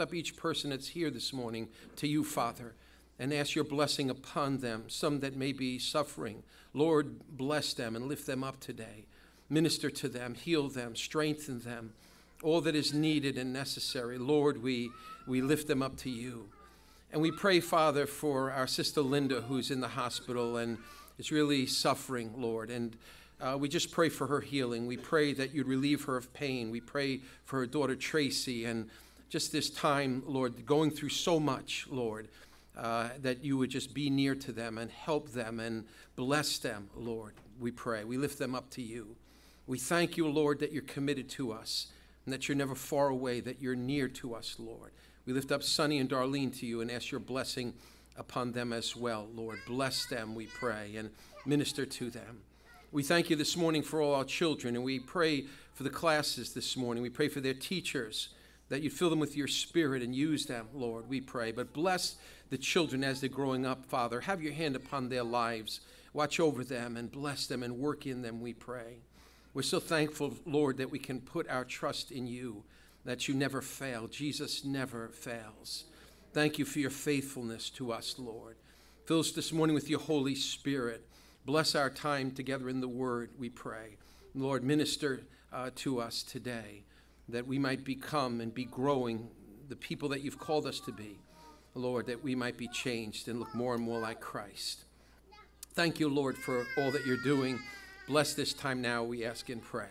up each person that's here this morning to you, Father, and ask your blessing upon them, some that may be suffering. Lord, bless them and lift them up today. Minister to them, heal them, strengthen them. All that is needed and necessary. Lord, we, we lift them up to you. And we pray, Father, for our sister Linda, who's in the hospital and is really suffering, Lord. And uh, we just pray for her healing. We pray that you'd relieve her of pain. We pray for her daughter Tracy and just this time, Lord, going through so much, Lord, uh, that you would just be near to them and help them and bless them, Lord. We pray. We lift them up to you. We thank you, Lord, that you're committed to us and that you're never far away, that you're near to us, Lord. We lift up Sonny and Darlene to you and ask your blessing upon them as well, Lord. Bless them, we pray, and minister to them. We thank you this morning for all our children, and we pray for the classes this morning. We pray for their teachers, that you fill them with your spirit and use them, Lord, we pray. But bless the children as they're growing up, Father. Have your hand upon their lives. Watch over them and bless them and work in them, we pray. We're so thankful, Lord, that we can put our trust in you that you never fail. Jesus never fails. Thank you for your faithfulness to us, Lord. Fill us this morning with your Holy Spirit. Bless our time together in the Word, we pray. Lord, minister uh, to us today that we might become and be growing the people that you've called us to be. Lord, that we might be changed and look more and more like Christ. Thank you, Lord, for all that you're doing. Bless this time now, we ask and pray.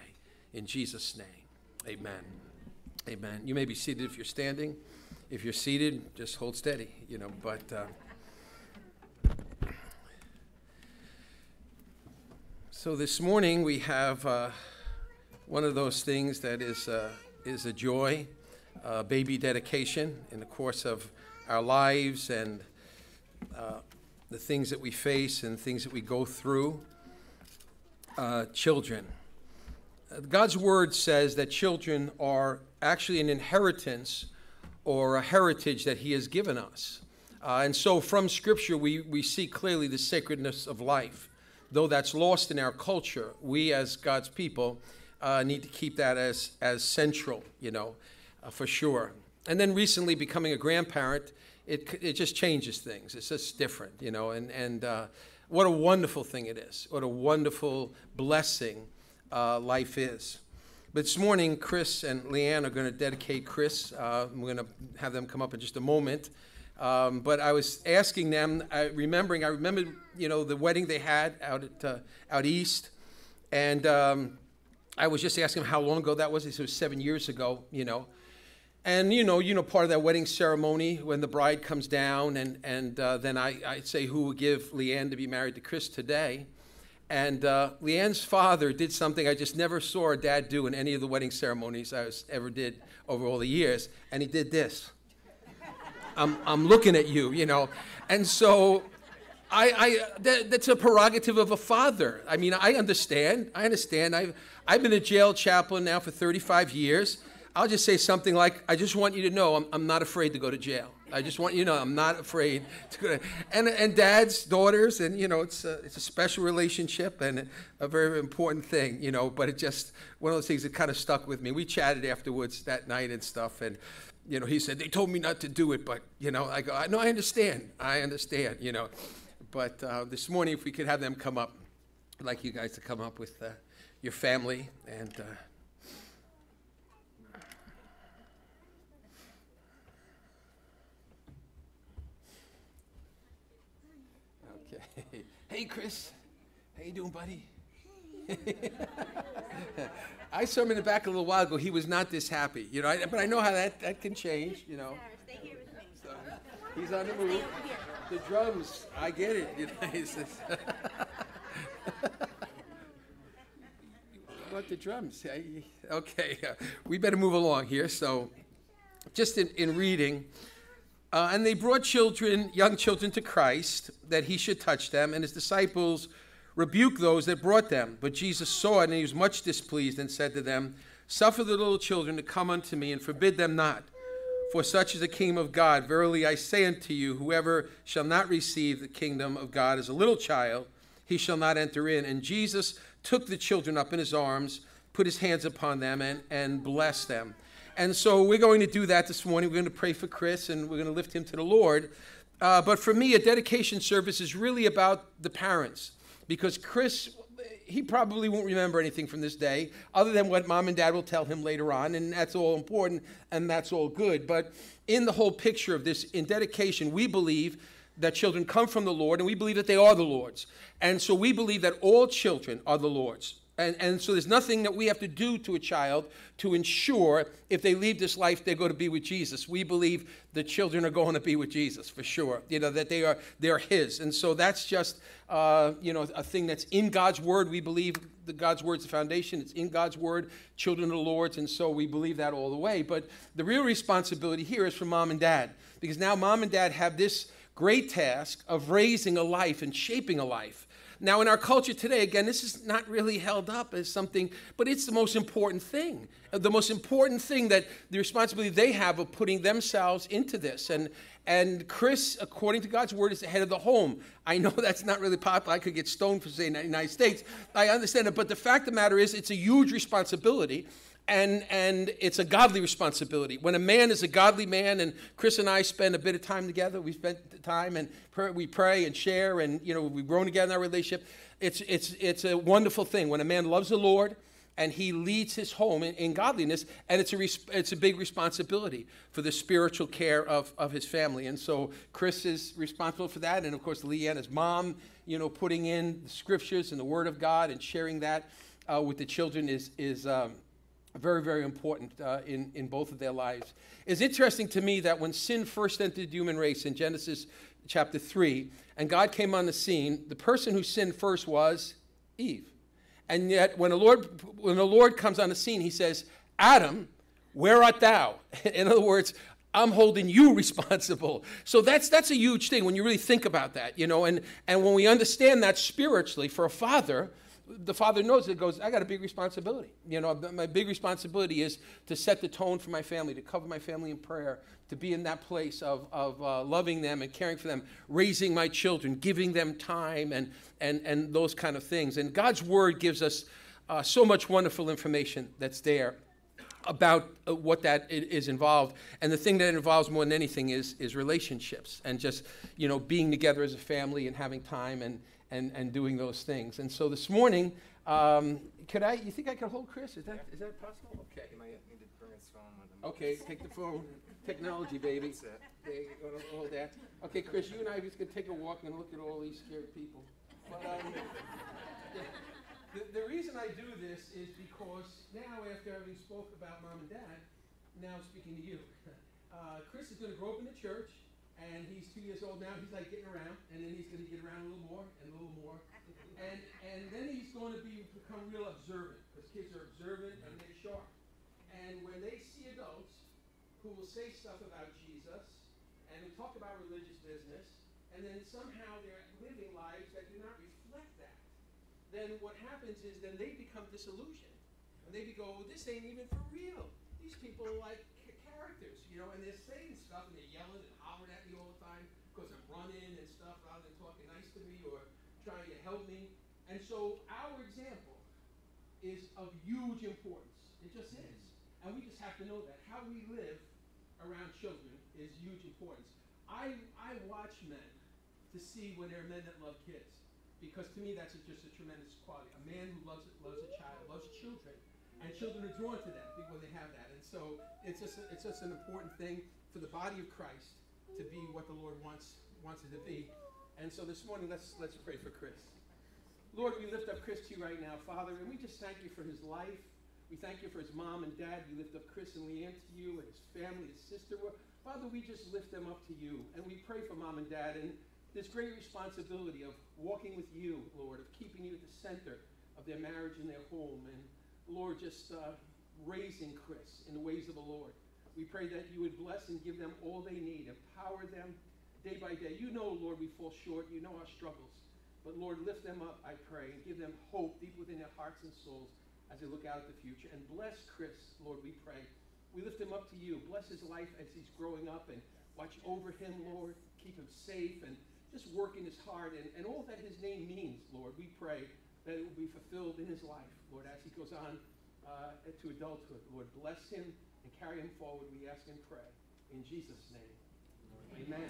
In Jesus' name, amen. Amen. You may be seated if you're standing. If you're seated, just hold steady, you know, but. Uh, so this morning we have uh, one of those things that is, uh, is a joy, uh, baby dedication in the course of our lives and uh, the things that we face and things that we go through. Uh, children. God's word says that children are actually an inheritance or a heritage that He has given us. Uh, and so from Scripture, we, we see clearly the sacredness of life. Though that's lost in our culture, we as God's people uh, need to keep that as, as central, you know, uh, for sure. And then recently becoming a grandparent, it, it just changes things. It's just different, you know, and, and uh, what a wonderful thing it is. What a wonderful blessing uh, life is. But this morning, Chris and Leanne are going to dedicate Chris. Uh, I'm going to have them come up in just a moment. Um, but I was asking them, I, remembering, I remembered, you know, the wedding they had out at uh, out east, and um, I was just asking him how long ago that was. They said it was seven years ago, you know. And you know, you know, part of that wedding ceremony when the bride comes down, and and uh, then I I say who would give Leanne to be married to Chris today. And uh, Leanne's father did something I just never saw a dad do in any of the wedding ceremonies I was, ever did over all the years. And he did this. I'm, I'm looking at you, you know. And so I, I that, that's a prerogative of a father. I mean, I understand. I understand. I've, I've been a jail chaplain now for 35 years. I'll just say something like, I just want you to know I'm, I'm not afraid to go to jail. I just want you to know I'm not afraid to go to, and, and dads, daughters, and you know, it's a, it's a special relationship and a very important thing, you know, but it just, one of those things that kind of stuck with me. We chatted afterwards that night and stuff, and you know, he said, they told me not to do it, but you know, I go, know, I understand. I understand, you know. But uh, this morning, if we could have them come up, I'd like you guys to come up with uh, your family and uh, okay. Hey, Chris. How you doing, buddy? I saw him in the back a little while ago. He was not this happy, you know. I, but I know how that, that can change, you know. So, he's on the move. The drums, I get it. You know, drums? Okay, uh, we better move along here. So, just in, in reading, uh, and they brought children, young children, to Christ that he should touch them, and his disciples rebuked those that brought them. But Jesus saw it, and he was much displeased, and said to them, Suffer the little children to come unto me, and forbid them not. For such is the kingdom of God. Verily I say unto you, whoever shall not receive the kingdom of God as a little child, he shall not enter in. And Jesus took the children up in his arms, put his hands upon them, and, and blessed them. And so we're going to do that this morning. We're going to pray for Chris and we're going to lift him to the Lord. Uh, but for me, a dedication service is really about the parents because Chris, he probably won't remember anything from this day other than what mom and dad will tell him later on, and that's all important and that's all good. But in the whole picture of this, in dedication, we believe that children come from the Lord and we believe that they are the Lord's. And so we believe that all children are the Lord's. And, and so there's nothing that we have to do to a child to ensure if they leave this life, they're going to be with Jesus. We believe the children are going to be with Jesus for sure, you know, that they are, they're His. And so that's just, uh, you know, a thing that's in God's Word. We believe that God's Word's the foundation. It's in God's Word, children of the Lord's. And so we believe that all the way. But the real responsibility here is for mom and dad, because now mom and dad have this great task of raising a life and shaping a life. Now, in our culture today, again, this is not really held up as something, but it's the most important thing. Uh, the most important thing that the responsibility they have of putting themselves into this. And, and Chris, according to God's word, is the head of the home. I know that's not really popular. I could get stoned for saying that in the United States. I understand it. But the fact of the matter is, it's a huge responsibility and and it's a godly responsibility. When a man is a godly man, and Chris and I spend a bit of time together, we spend time and we pray and share, and you know we've grown together in our relationship. It's it's it's a wonderful thing when a man loves the Lord and he leads his home in, in godliness, and it's a it's a big responsibility for the spiritual care of of his family. And so Chris is responsible for that, and of course Leanne's mom, you know, putting in the scriptures and the Word of God and sharing that uh, with the children is is. Um, very, very important uh, in, in both of their lives. It's interesting to me that when sin first entered the human race in Genesis chapter 3, and God came on the scene, the person who sinned first was Eve. And yet, when the Lord, when the Lord comes on the scene, he says, Adam, where art thou? In other words, I'm holding you responsible. So that's that's a huge thing when you really think about that, you know. And and when we understand that spiritually for a father, the father knows it goes i got a big responsibility. You know my big responsibility is to set the tone for my family to cover my family in prayer to be in that place of, of uh, loving them and caring for them raising my children giving them time and, and, and those kind of things. And god's word gives us uh, so much wonderful information that's there about uh, what that is involved. And the thing that involves more than anything is is relationships and just you know being together as a family and having time and and, and doing those things. And so this morning, um, could I, you think I could hold Chris? Is that, is that possible? Okay. You might need to bring his phone with him. Okay, take the phone. Technology, baby. That's it. Okay, hold that. Okay, Chris, you and I are just going to take a walk and look at all these scared people. But, um, the, the, reason I do this is because now, after having spoke about mom and dad, now speaking to you. Uh, Chris is going to grow up in the church and he's two years old now. He's like getting around, and then he's going to get around a little more and a little more, and and then he's going to be become real observant because kids are observant and they're sharp. And when they see adults who will say stuff about Jesus and who talk about religious business, and then somehow they're living lives that do not reflect that, then what happens is then they become disillusioned, and they go, "This ain't even for real." These people are like characters, you know, and they're saying stuff and they're yelling and hollering at me all the time because I'm running and stuff rather than talking nice to me or trying to help me. And so our example is of huge importance. It just mm-hmm. is. And we just have to know that. How we live around children is huge importance. I, I watch men to see when there are men that love kids. Because to me, that's just a tremendous quality. A man who loves, loves a child, loves children, and children are drawn to that when they have that. And so it's just, a, it's just an important thing for the body of Christ to be what the Lord wants, wants it to be. And so this morning, let's, let's pray for Chris. Lord, we lift up Chris to you right now, Father, and we just thank you for his life. We thank you for his mom and dad. We lift up Chris and Leanne to you and his family, his sister. Father, we just lift them up to you. And we pray for mom and dad and this great responsibility of walking with you, Lord, of keeping you at the center of their marriage and their home. And Lord, just uh, raising Chris in the ways of the Lord. We pray that you would bless and give them all they need, empower them day by day. You know, Lord, we fall short. You know our struggles. But Lord, lift them up, I pray, and give them hope deep within their hearts and souls as they look out at the future. And bless Chris, Lord, we pray. We lift him up to you. Bless his life as he's growing up and watch over him, Lord. Keep him safe and just work in his heart and, and all that his name means, Lord. We pray that it will be fulfilled in his life, Lord, as he goes on uh, to adulthood. Lord, bless him and carry him forward, we ask and pray. In Jesus' name. Amen.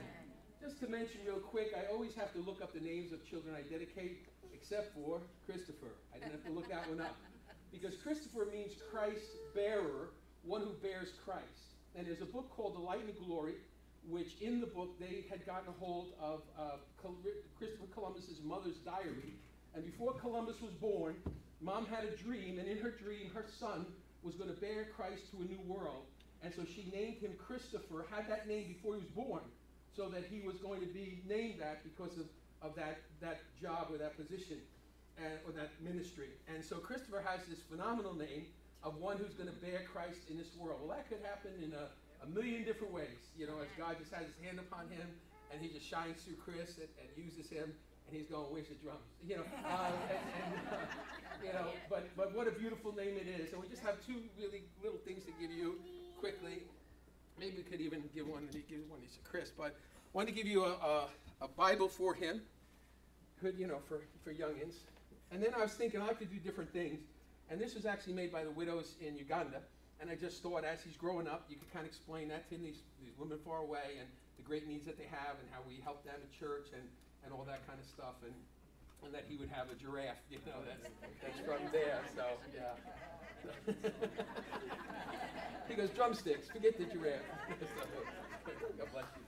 Just to mention real quick, I always have to look up the names of children I dedicate, except for Christopher. I didn't have to look that one up. Because Christopher means Christ bearer, one who bears Christ. And there's a book called The Light and Glory, which in the book they had gotten a hold of uh, Christopher Columbus's mother's diary. And before Columbus was born, mom had a dream, and in her dream, her son was going to bear Christ to a new world. And so she named him Christopher, had that name before he was born so that he was going to be named that because of, of that, that job or that position and, or that ministry. And so Christopher has this phenomenal name of one who's going to bear Christ in this world. Well, that could happen in a, a million different ways, you know, as God just has his hand upon him and he just shines through Chris and, and uses him and he's going, where's the drums? You know, uh, and, and uh, you know, but, but what a beautiful name it is. And we just have two really little things to give you quickly. Maybe we could even give one, give one to Chris, but I wanted to give you a, a, a Bible for him, good, you know, for, for youngins. And then I was thinking I could do different things. And this was actually made by the widows in Uganda. And I just thought as he's growing up, you could kind of explain that to him, these, these women far away, and the great needs that they have, and how we help them at church, and, and all that kind of stuff. And, and that he would have a giraffe, you know, that's, that's from there. So, yeah. he goes, drumsticks, forget the giraffe. so, God bless you.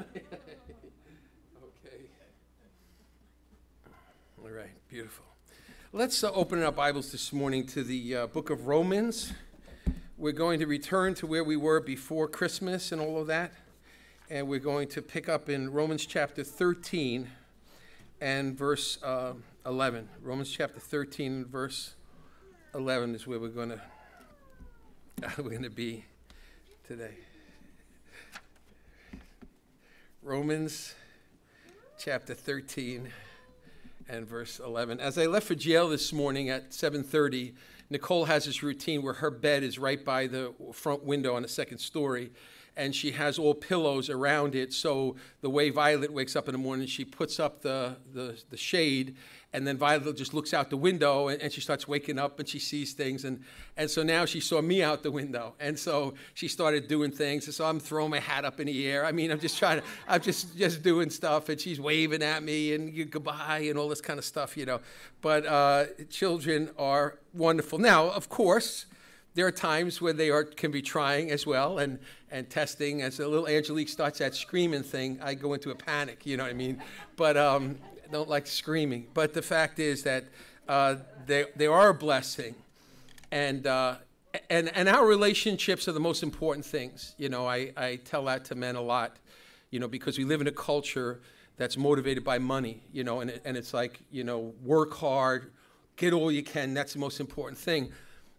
All right, beautiful. Let's uh, open our Bibles this morning to the uh, book of Romans. We're going to return to where we were before Christmas and all of that. And we're going to pick up in Romans chapter 13 and verse uh, 11. Romans chapter 13 verse 11 is where we're going to we're going to be today. Romans chapter 13 and verse 11. As I left for jail this morning at 7:30, Nicole has this routine where her bed is right by the front window on the second story, and she has all pillows around it. So the way Violet wakes up in the morning, she puts up the, the, the shade, and then Violet just looks out the window and, and, she starts waking up and she sees things. And, and so now she saw me out the window. And so she started doing things. And so I'm throwing my hat up in the air. I mean, I'm just trying to, I'm just, just doing stuff. And she's waving at me and goodbye and all this kind of stuff, you know. But uh, children are wonderful. Now, of course, there are times where they are, can be trying as well and, and testing. As a little Angelique starts that screaming thing, I go into a panic, you know what I mean? But um, don't like screaming. But the fact is that uh, they, they are a blessing. And, uh, and, and our relationships are the most important things. You know, I, I tell that to men a lot, you know, because we live in a culture that's motivated by money, you know, and, and it's like, you know, work hard, get all you can, that's the most important thing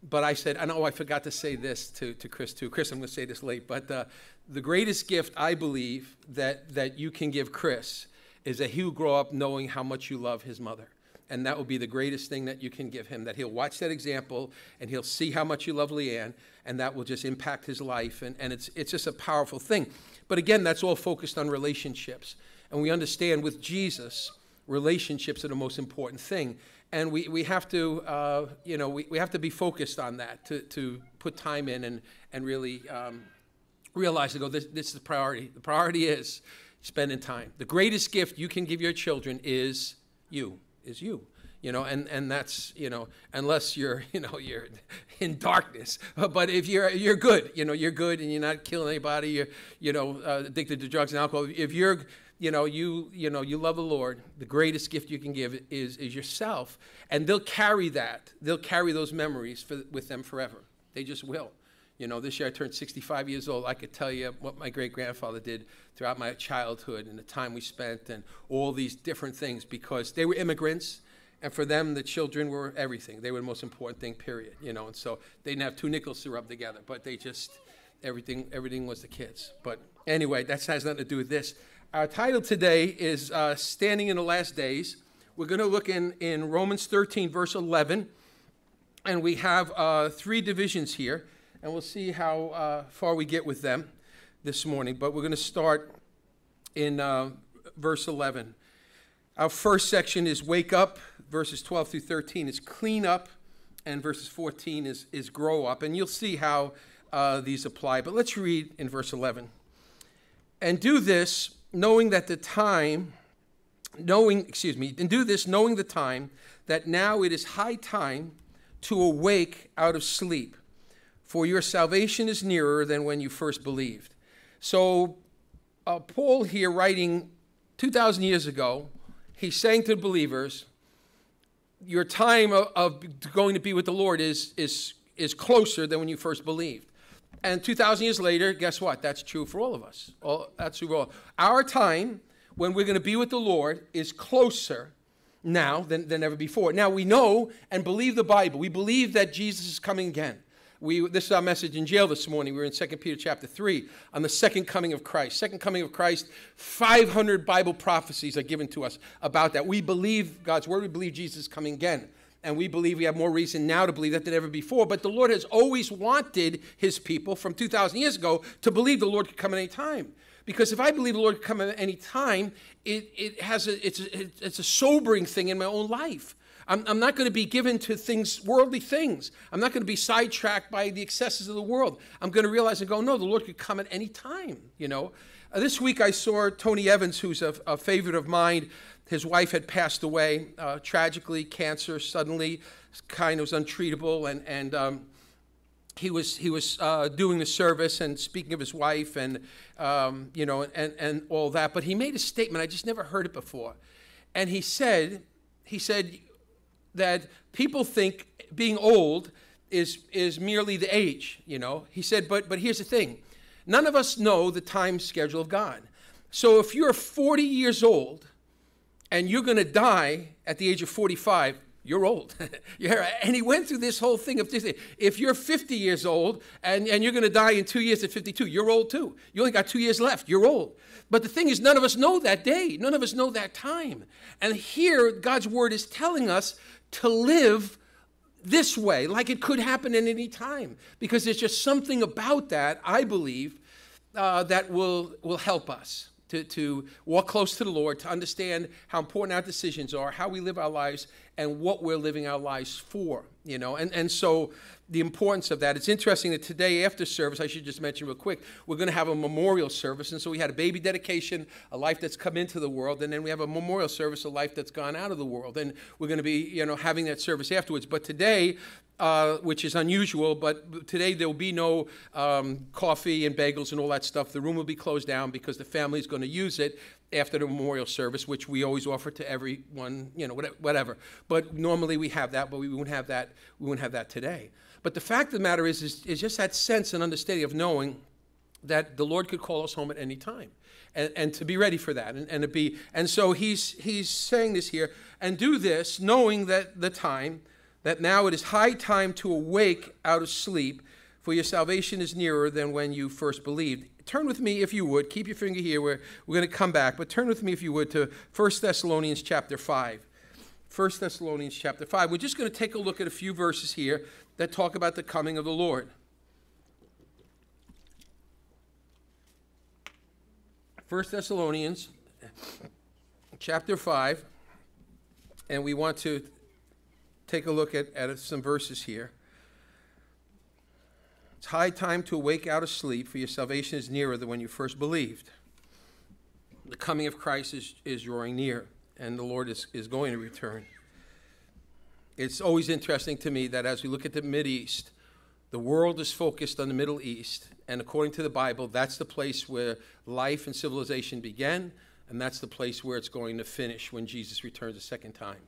but I said, I know I forgot to say this to, to Chris too. Chris, I'm going to say this late, but uh, the greatest gift I believe that, that you can give Chris is that he will grow up knowing how much you love his mother. And that will be the greatest thing that you can give him, that he'll watch that example and he'll see how much you love Leanne, and that will just impact his life. And, and it's, it's just a powerful thing. But again, that's all focused on relationships. And we understand with Jesus, relationships are the most important thing and we, we have to uh, you know we, we have to be focused on that to, to put time in and, and really um, realize to go this, this is the priority. The priority is spending time. The greatest gift you can give your children is you is you you know and and that's you know unless you're you know you're in darkness. But if you're you're good you know you're good and you're not killing anybody you're you know uh, addicted to drugs and alcohol if you're you know, you, you know, you love the Lord, the greatest gift you can give is, is yourself. And they'll carry that. They'll carry those memories for, with them forever. They just will. You know, this year I turned 65 years old. I could tell you what my great grandfather did throughout my childhood and the time we spent and all these different things because they were immigrants. And for them, the children were everything. They were the most important thing, period. You know, and so they didn't have two nickels to rub together, but they just, everything, everything was the kids. But anyway, that has nothing to do with this. Our title today is uh, Standing in the Last Days. We're going to look in, in Romans 13, verse 11. And we have uh, three divisions here, and we'll see how uh, far we get with them this morning. But we're going to start in uh, verse 11. Our first section is wake up, verses 12 through 13 is clean up, and verses 14 is, is grow up. And you'll see how uh, these apply. But let's read in verse 11. And do this knowing that the time, knowing, excuse me, and do this knowing the time that now it is high time to awake out of sleep, for your salvation is nearer than when you first believed. So, uh, Paul here writing 2,000 years ago, he's saying to the believers, your time of, of, going to be with the Lord is, is, is closer than when you first believed. And 2,000 years later, guess what? That's true for all of us. All, that's true for all. Our time when we're going to be with the Lord is closer now than, than ever before. Now we know and believe the Bible. We believe that Jesus is coming again. We, this is our message in jail this morning. We were in 2 Peter chapter 3 on the second coming of Christ. Second coming of Christ, 500 Bible prophecies are given to us about that. We believe God's word. We believe Jesus is coming again. And we believe we have more reason now to believe that than ever before. But the Lord has always wanted his people from 2,000 years ago to believe the Lord could come at any time. Because if I believe the Lord could come at any time, it, it has a, it's, a, it's a sobering thing in my own life. I'm, I'm not going to be given to things, worldly things. I'm not going to be sidetracked by the excesses of the world. I'm going to realize and go, no, the Lord could come at any time, you know. Uh, this week I saw Tony Evans, who's a, a favorite of mine. His wife had passed away uh, tragically, cancer suddenly, kind of was untreatable, and, and um, he was he was uh, doing the service and speaking of his wife and um, you know and and all that. But he made a statement I just never heard it before, and he said he said that people think being old is is merely the age. You know, he said, but but here's the thing, none of us know the time schedule of God. So if you're 40 years old and you're going to die at the age of 45, you're old. and he went through this whole thing of this. If you're 50 years old and, and you're going to die in two years at 52, you're old too. You only got two years left. You're old. But the thing is, none of us know that day. None of us know that time. And here, God's word is telling us to live this way, like it could happen at any time. Because there's just something about that, I believe, uh, that will, will help us to, to walk close to the Lord, to understand how important our decisions are, how we live our lives, and what we're living our lives for, you know. And, and so the importance of that. It's interesting that today after service, I should just mention real quick, we're going to have a memorial service. And so we had a baby dedication, a life that's come into the world, and then we have a memorial service, a life that's gone out of the world. And we're going to be, you know, having that service afterwards. But today, uh, which is unusual, but today there will be no um, coffee and bagels and all that stuff. The room will be closed down because the family is going to use it after the memorial service, which we always offer to everyone, you know, whatever. But normally we have that, but we won't have that. We won't have that today. But the fact of the matter is, is, is just that sense and understanding of knowing that the Lord could call us home at any time. And, and, to be ready for that and, and to be and so he's he's saying this here and do this knowing that the time that now it is high time to awake out of sleep for your salvation is nearer than when you first believed turn with me, if you would, keep your finger here, we're, we're going to come back, but turn with me, if you would, to 1 Thessalonians chapter 5. 1 Thessalonians chapter 5. We're just going to take a look at a few verses here that talk about the coming of the Lord. 1 Thessalonians chapter 5, and we want to take a look at, at some verses here. It's high time to awake out of sleep, for your salvation is nearer than when you first believed. The coming of Christ is, is drawing near, and the Lord is, is going to return. It's always interesting to me that as we look at the East, the world is focused on the Middle East, and according to the Bible, that's the place where life and civilization began, and that's the place where it's going to finish when Jesus returns a second time.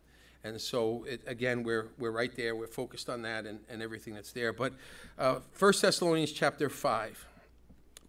And so, it, again, we're, we're right there. We're focused on that and, and everything that's there. But uh, 1 Thessalonians chapter 5.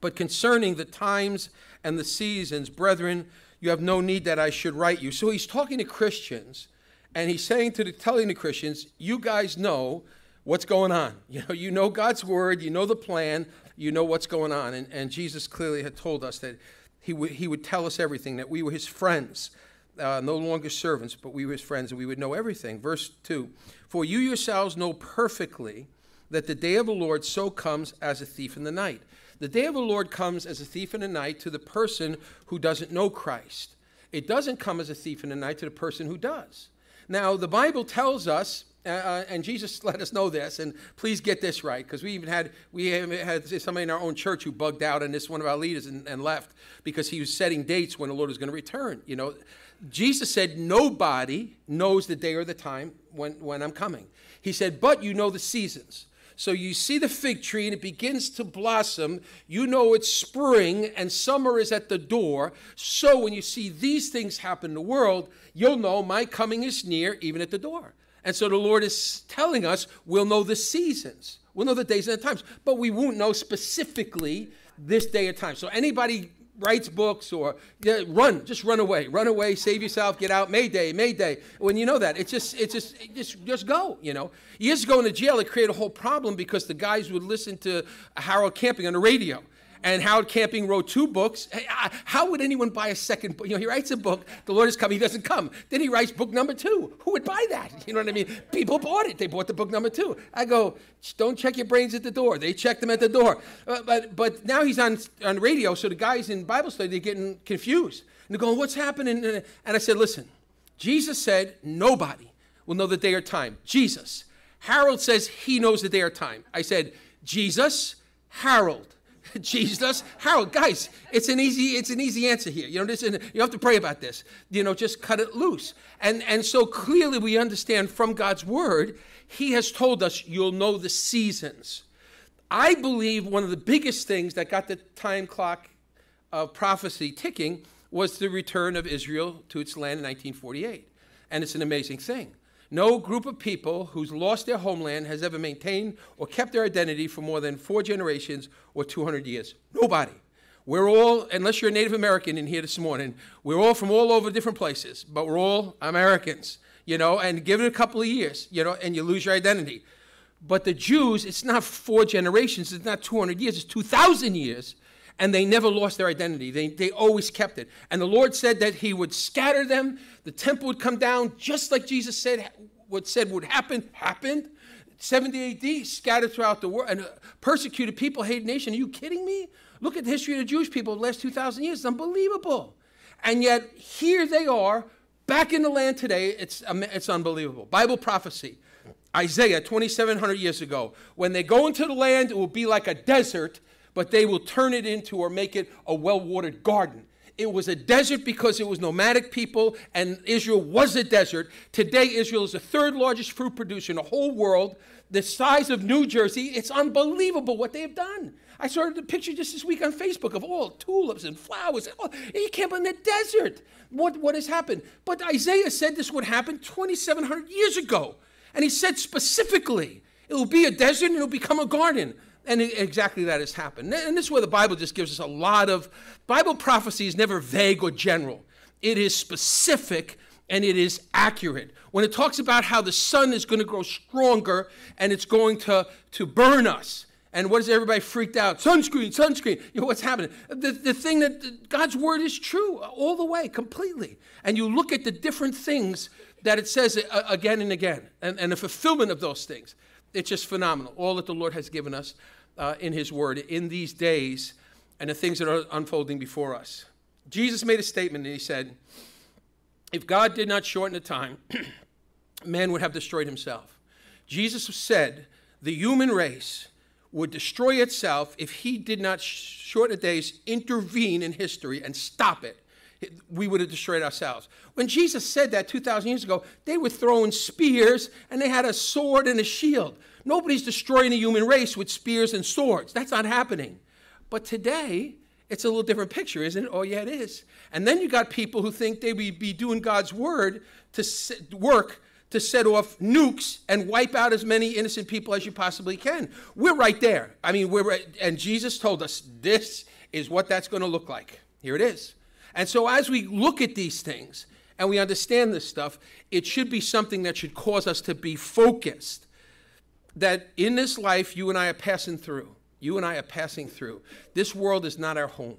But concerning the times and the seasons, brethren, you have no need that I should write you. So he's talking to Christians, and he's saying to the, telling the Christians, you guys know what's going on. You know, you know God's word, you know the plan, you know what's going on. And, and Jesus clearly had told us that he, w- he would tell us everything, that we were his friends, uh, no longer servants, but we were his friends, and we would know everything. Verse 2 For you yourselves know perfectly that the day of the Lord so comes as a thief in the night. The day of the Lord comes as a thief in the night to the person who doesn't know Christ. It doesn't come as a thief in the night to the person who does. Now, the Bible tells us, uh, uh and Jesus let us know this, and please get this right, because we even had we had somebody in our own church who bugged out on this one of our leaders and, and left because he was setting dates when the Lord was going to return. You know, Jesus said, Nobody knows the day or the time when, when I'm coming. He said, But you know the seasons. So you see the fig tree and it begins to blossom. You know it's spring and summer is at the door. So when you see these things happen in the world, you'll know my coming is near, even at the door. And so the Lord is telling us we'll know the seasons, we'll know the days and the times, but we won't know specifically this day or time. So anybody writes books or yeah, run, just run away, run away, save yourself, get out, Mayday, Mayday. When you know that, it's just, it's just, just, just go. You know, years ago in the jail, it created a whole problem because the guys would listen to Harold Camping on the radio and Harold Camping wrote two books. How would anyone buy a second book? You know, he writes a book, The Lord is coming, he doesn't come. Then he writes book number two. Who would buy that? You know what I mean? People bought it. They bought the book number two. I go, don't check your brains at the door. They check them at the door. Uh, but, but now he's on, on radio, so the guys in Bible study, they're getting confused. And they're going, what's happening? And I said, listen, Jesus said, nobody will know the day or time. Jesus. Harold says he knows the day or time. I said, Jesus, Harold. Jesus, Harold, guys, it's an easy, it's an easy answer here. You know, this, you have to pray about this. You know, just cut it loose. And and so clearly we understand from God's word, He has told us you'll know the seasons. I believe one of the biggest things that got the time clock of prophecy ticking was the return of Israel to its land in 1948. And it's an amazing thing. No group of people who's lost their homeland has ever maintained or kept their identity for more than four generations or 200 years. Nobody. We're all, unless you're a Native American in here this morning, we're all from all over different places, but we're all Americans, you know, and give it a couple of years, you know, and you lose your identity. But the Jews, it's not four generations, it's not 200 years, it's 2,000 years and they never lost their identity. They, they always kept it. And the Lord said that He would scatter them, the temple would come down, just like Jesus said what said would happen, happened. 70 AD, scattered throughout the world, and uh, persecuted people, hated nation. Are you kidding me? Look at the history of the Jewish people the last 2,000 years. It's unbelievable. And yet, here they are, back in the land today. It's, it's unbelievable. Bible prophecy. Isaiah, 2,700 years ago. When they go into the land, it will be like a desert, but they will turn it into or make it a well watered garden. It was a desert because it was nomadic people, and Israel was a desert. Today, Israel is the third largest fruit producer in the whole world, the size of New Jersey. It's unbelievable what they have done. I saw the picture just this week on Facebook of all tulips and flowers. Oh, you can't in the desert. What, what has happened? But Isaiah said this would happen 2,700 years ago. And he said specifically, it will be a desert and it will become a garden. And exactly that has happened. And this is where the Bible just gives us a lot of Bible prophecy is never vague or general. It is specific and it is accurate. When it talks about how the sun is going to grow stronger and it's going to, to burn us, and what is everybody freaked out? Sunscreen, sunscreen. You know what's happening? The, the thing that God's word is true all the way, completely. And you look at the different things that it says uh, again and again, and, and the fulfillment of those things. It's just phenomenal. All that the Lord has given us uh, in His Word in these days and the things that are unfolding before us. Jesus made a statement and He said, If God did not shorten the time, man would have destroyed himself. Jesus said, The human race would destroy itself if He did not shorten the days, intervene in history, and stop it we would have destroyed ourselves. When Jesus said that 2,000 years ago, they were throwing spears and they had a sword and a shield. Nobody's destroying the human race with spears and swords. That's not happening. But today, it's a little different picture, isn't it? Oh, yeah, it is. And then you got people who think they would be doing God's word to work to set off nukes and wipe out as many innocent people as you possibly can. We're right there. I mean, we're and Jesus told us this is what that's going to look like. Here it is. And so, as we look at these things and we understand this stuff, it should be something that should cause us to be focused. That in this life, you and I are passing through. You and I are passing through. This world is not our home.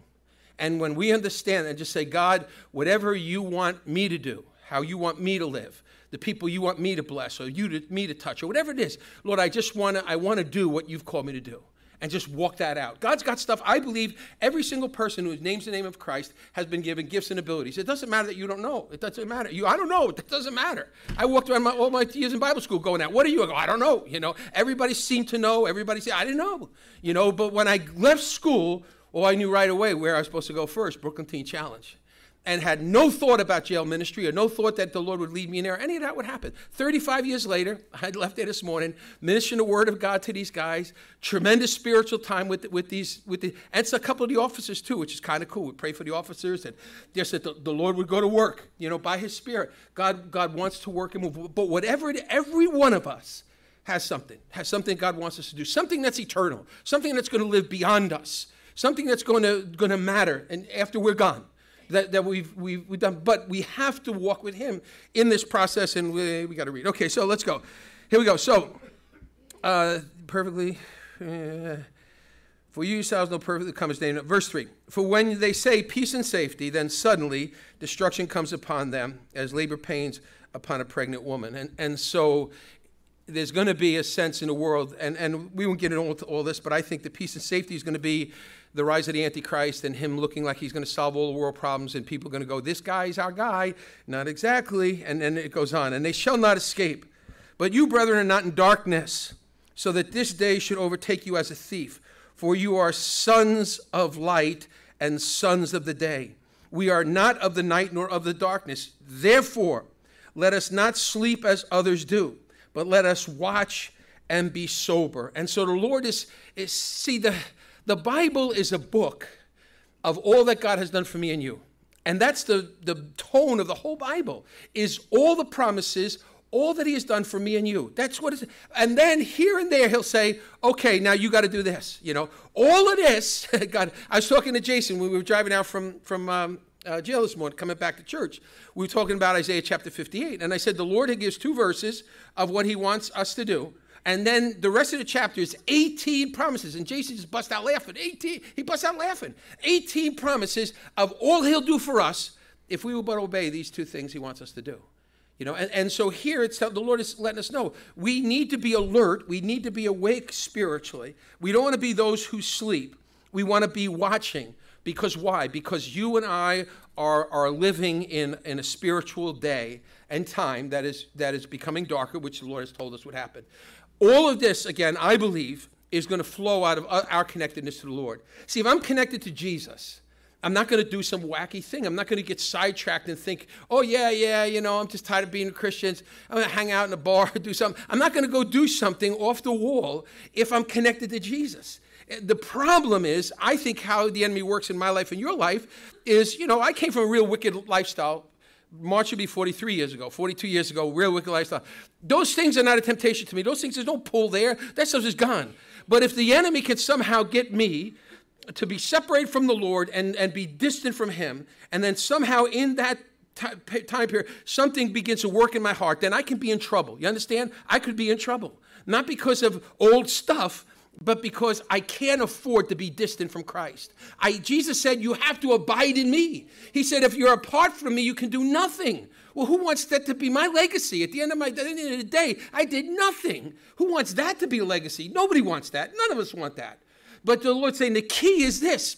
And when we understand and just say, God, whatever you want me to do, how you want me to live, the people you want me to bless or you to, me to touch or whatever it is, Lord, I just want to I want to do what you've called me to do. And just walk that out. God's got stuff. I believe every single person who names the name of Christ has been given gifts and abilities. It doesn't matter that you don't know. It doesn't matter. You, I don't know. It doesn't matter. I walked around my, all my years in Bible school going out. What are you? I go, I don't know. You know, everybody seemed to know. Everybody said, I didn't know. You know, but when I left school, well, I knew right away where I was supposed to go first. Brooklyn Teen Challenge and had no thought about jail ministry or no thought that the Lord would lead me in there, any of that would happen. 35 years later, I had left there this morning, ministering the word of God to these guys, tremendous spiritual time with, with these, with the, and it's a couple of the officers too, which is kind of cool. We pray for the officers and just that the, the, Lord would go to work, you know, by his spirit. God, God wants to work and move. But whatever it, every one of us has something, has something God wants us to do, something that's eternal, something that's going to live beyond us, something that's going to, going to matter and after we're gone that, that we've, we've, we've done. But we have to walk with Him in this process, and we, we got to read. Okay, so let's go. Here we go. So, uh, perfectly. Uh, for you yourselves know perfectly come his name. Verse 3 For when they say peace and safety, then suddenly destruction comes upon them as labor pains upon a pregnant woman. And, and so there's going to be a sense in the world, and, and we won't get into all this, but I think the peace and safety is going to be the rise of the Antichrist and him looking like he's going to solve all the world problems, and people are going to go, This guy's our guy. Not exactly. And then it goes on. And they shall not escape. But you, brethren, are not in darkness, so that this day should overtake you as a thief. For you are sons of light and sons of the day. We are not of the night nor of the darkness. Therefore, let us not sleep as others do, but let us watch and be sober. And so the Lord is, is see, the, the Bible is a book of all that God has done for me and you. And that's the, the tone of the whole Bible, is all the promises, all that he has done for me and you. That's what it's, and then here and there he'll say, okay, now you got to do this. You know, all of this, God, I was talking to Jason when we were driving out from, from um, uh, jail this morning, coming back to church. We were talking about Isaiah chapter 58. And I said, the Lord gives two verses of what he wants us to do. And then the rest of the chapter is 18 promises. And Jason just busts out laughing. 18, he busts out laughing. 18 promises of all he'll do for us if we will but obey these two things he wants us to do. You know, and, and so here it's the Lord is letting us know we need to be alert, we need to be awake spiritually. We don't want to be those who sleep. We want to be watching. Because why? Because you and I are, are living in, in a spiritual day and time that is that is becoming darker, which the Lord has told us would happen. All of this, again, I believe, is going to flow out of uh, our connectedness to the Lord. See, if I'm connected to Jesus, I'm not going to do some wacky thing. I'm not going to get sidetracked and think, oh, yeah, yeah, you know, I'm just tired of being Christians. I'm going to hang out in a bar, do something. I'm not going to go do something off the wall if I'm connected to Jesus. Eh, the problem is, I think how the enemy works in my life and your life is, you know, I came from a real wicked lifestyle March would be 43 years ago, 42 years ago, real wicked lifestyle. Those things are not a temptation to me. Those things, there's no pull there. That stuff is gone. But if the enemy can somehow get me to be separated from the Lord and, and be distant from Him, and then somehow in that time period, something begins to work in my heart, then I can be in trouble. You understand? I could be in trouble. Not because of old stuff, but because I can't afford to be distant from Christ. I, Jesus said, You have to abide in me. He said, If you're apart from me, you can do nothing. Well, who wants that to be my legacy? At the end of my at the end of the day, I did nothing. Who wants that to be a legacy? Nobody wants that. None of us want that. But the Lord's saying the key is this